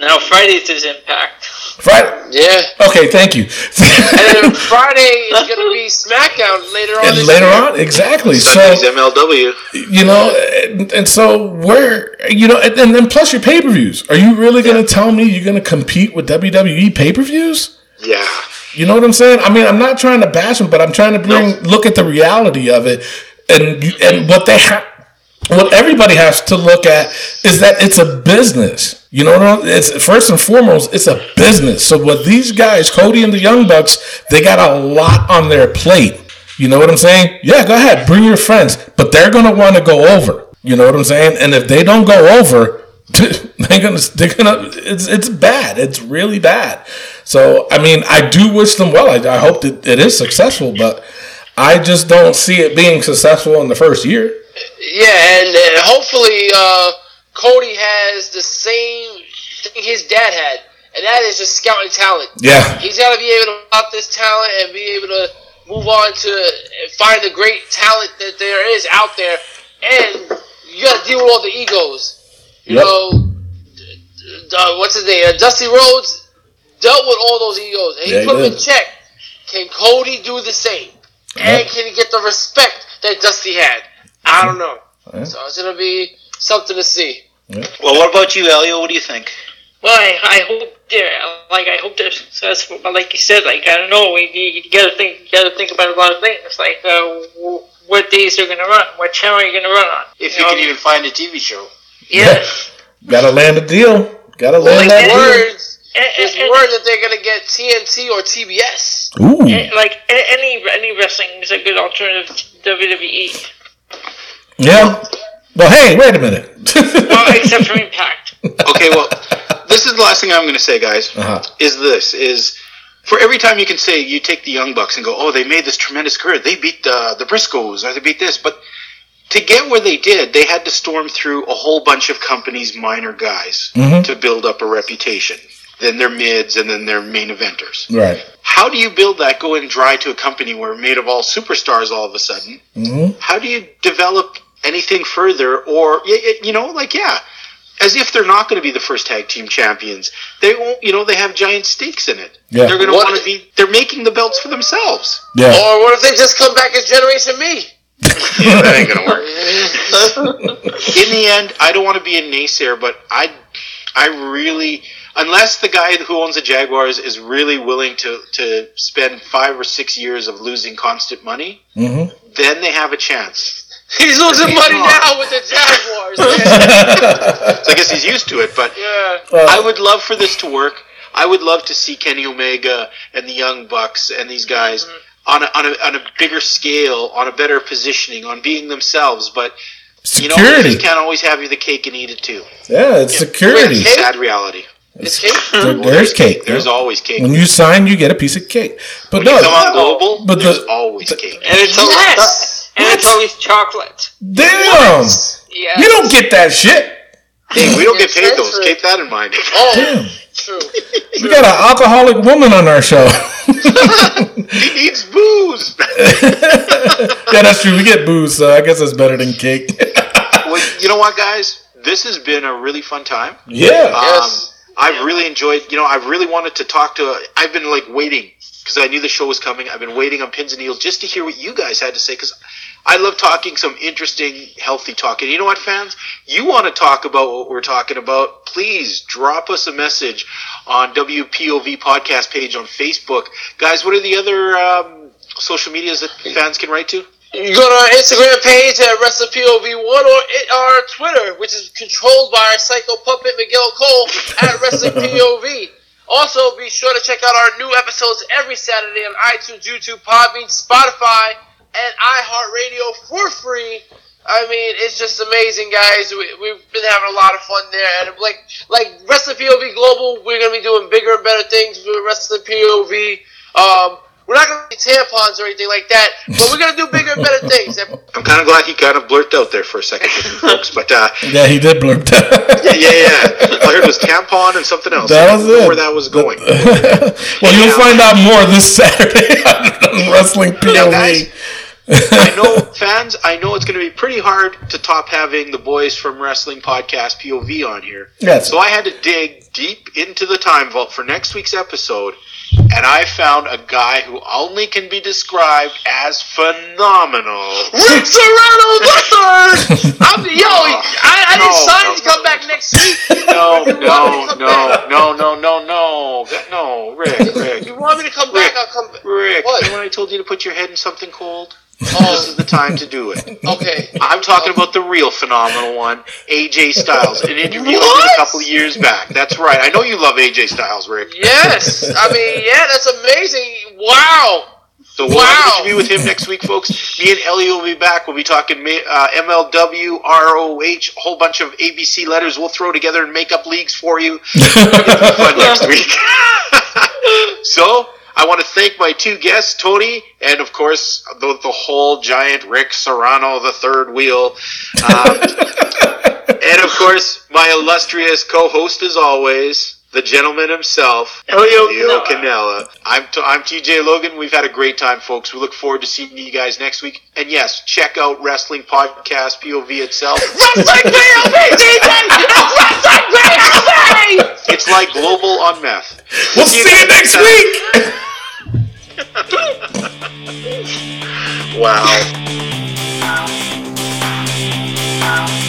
Now Fridays is Impact. Friday. Yeah. Okay, thank you. And then Friday is going to be SmackDown later on. and this later year. on, exactly. So MLW. you know, and, and so where you know, and, and then plus your pay per views. Are you really going to tell me you're going to compete with WWE pay per views? Yeah. You know what I'm saying? I mean, I'm not trying to bash them, but I'm trying to bring look at the reality of it, and and what they have. What everybody has to look at is that it's a business. You know what I'm It's first and foremost, it's a business. So what these guys, Cody and the Young Bucks, they got a lot on their plate. You know what I'm saying? Yeah, go ahead, bring your friends, but they're gonna want to go over. You know what I'm saying? And if they don't go over, they're gonna they're gonna it's it's bad. It's really bad. So I mean, I do wish them well. I, I hope that it is successful, but I just don't see it being successful in the first year. Yeah, and uh, hopefully uh, Cody has the same thing his dad had, and that is just scouting talent. Yeah, He's got to be able to out this talent and be able to move on to find the great talent that there is out there, and you got to deal with all the egos. You Yep. know, uh, what's his name? Uh, Dusty Rhodes dealt with all those egos, and he Yeah, put them in check. Can Cody do the same? And can he get the respect that Dusty had? I don't know. So it's gonna be something to see. Well, what about you, Elio? What do you think? Well, I, I hope they're like I hope they're successful, but like you said, like I don't know, you, you gotta think, you gotta think about a lot of things, like uh, w- what days they're gonna run, what channel are you're gonna run on. If You you know, can even find a TV show. yeah. gotta land a deal. Gotta land There's that deal. words. And, There's and- word that they're gonna get TNT or TBS. Ooh, and, like any any wrestling is a good alternative to WWE, yeah. Well, hey, wait a minute. well, except for Impact. Okay, well, this is the last thing I'm going to say, guys. Uh-huh. Is this is for every time you can say you take the Young Bucks and go, oh, they made this tremendous career. They beat the the Briscoes or they beat this, but to get where they did, they had to storm through a whole bunch of companies' minor guys Mhm. to build up a reputation. Then their mids, and then their main eventers. right. How do you build that going dry to a company where made of all superstars all of a sudden? hmm how do you develop anything further or y- y- you know like yeah as if they're not going to be the first tag team champions they won't you know they have giant stakes in it Yeah. they're going to want to be they're making the belts for themselves Yeah. Or what if they just come back as Generation Me? yeah that ain't going to work in the end i don't want to be a naysayer but i i really unless the guy who owns the jaguars is really willing to to spend five or six years of losing constant money hmm then they have a chance He's losing money now with the Jaguars. man. so i guess he's used to it but yeah. I would love for this to work. I would love to see Kenny Omega and the Young Bucks and these guys mm-hmm. on a, on a on a bigger scale, on a better positioning, on being themselves. But you know, you Security. can't always have your cake and eat it too. Yeah, it's security. Wait, Sad reality. It's cake. There- there's cake. There's always cake. When you sign, you get a piece of cake. But When you no, come on global, but there's the- always cake. And it's always Yes. And it's always chocolate. damn, Yeah. you don't get that shit. Hey, we don't get It's paid those. transferred. Keep that in mind. Oh, Damn, true. we got an alcoholic woman on our show. he needs booze. yeah, that's true. We get booze, so I guess that's better than cake. well, you know what, guys? This has been a really fun time. yeah, Yes. Um, I've really enjoyed. You know, I've really wanted to talk to. I've been like waiting because I knew the show was coming. I've been waiting on pins and needles just to hear what you guys had to say because I love talking some interesting, healthy talk. And you know what, fans? You want to talk about what we're talking about? Please drop us a message on WPOV podcast page on Facebook, guys. What are the other um, social medias that fans can write to? You go to our Instagram page at WrestlePOV1 or it, our Twitter, which is controlled by our psycho puppet Miguel Cole at WrestlingPOV. Also, be sure to check out our new episodes every Saturday on iTunes, YouTube, Podbean, Spotify, and iHeartRadio for free. I mean, it's just amazing, guys. We, we've been having a lot of fun there, and like like Wrestling POV Global, we're gonna be doing bigger and better things with Wrestling POV. Um, we're not gonna be tampons or anything like that, but we're gonna do bigger and better things. I'm kind of glad he kind of blurted out there for a second, folks. But uh, yeah, he did blurt that. yeah, yeah, yeah. All I heard it was tampon and something else. That was it. Where that was going. well, you'll find out more this Saturday on Wrestling Now, guys, POV. I know fans. I know it's going to be pretty hard to top having the boys from Wrestling Podcast POV on here. Yes. So I had to dig deep into the time vault for next week's episode and I found a guy who only can be described as phenomenal. Rick Serrano the third. I'm, yo, I, I No, didn't sign no, to come no. back next week. No, You want me no, no, no, no, no, no, no, Rick, Rick, You want me to come back? I'll come. Rick. What? When I told you to put your head in something cold? This is the time to do it. okay. I'm talking about the real phenomenal one, AJ Styles, an interview What? a couple years back. That's right. I know you love AJ Styles, Rick. Yes, I mean, yeah, that's amazing. Wow. So we'll Wow. have an interview with him next week, folks. Me and Ellie will be back. We'll be talking uh, MLW, ROH, a whole bunch of ABC letters. We'll throw together and make up leagues for you. fun next week. so I want to thank my two guests, Tony, and of course the, the whole giant Rick Serrano, the third wheel, um, and of course my illustrious co-host, as always, the gentleman himself, oh, Elio Leo Canella. Canella. I'm t- I'm TJ Logan. We've had a great time, folks. We look forward to seeing you guys next week. And yes, check out Wrestling Podcast POV itself. Wrestling POV, DJ! It's Wrestling POV! It's like global on meth. We'll see you next week. Wow.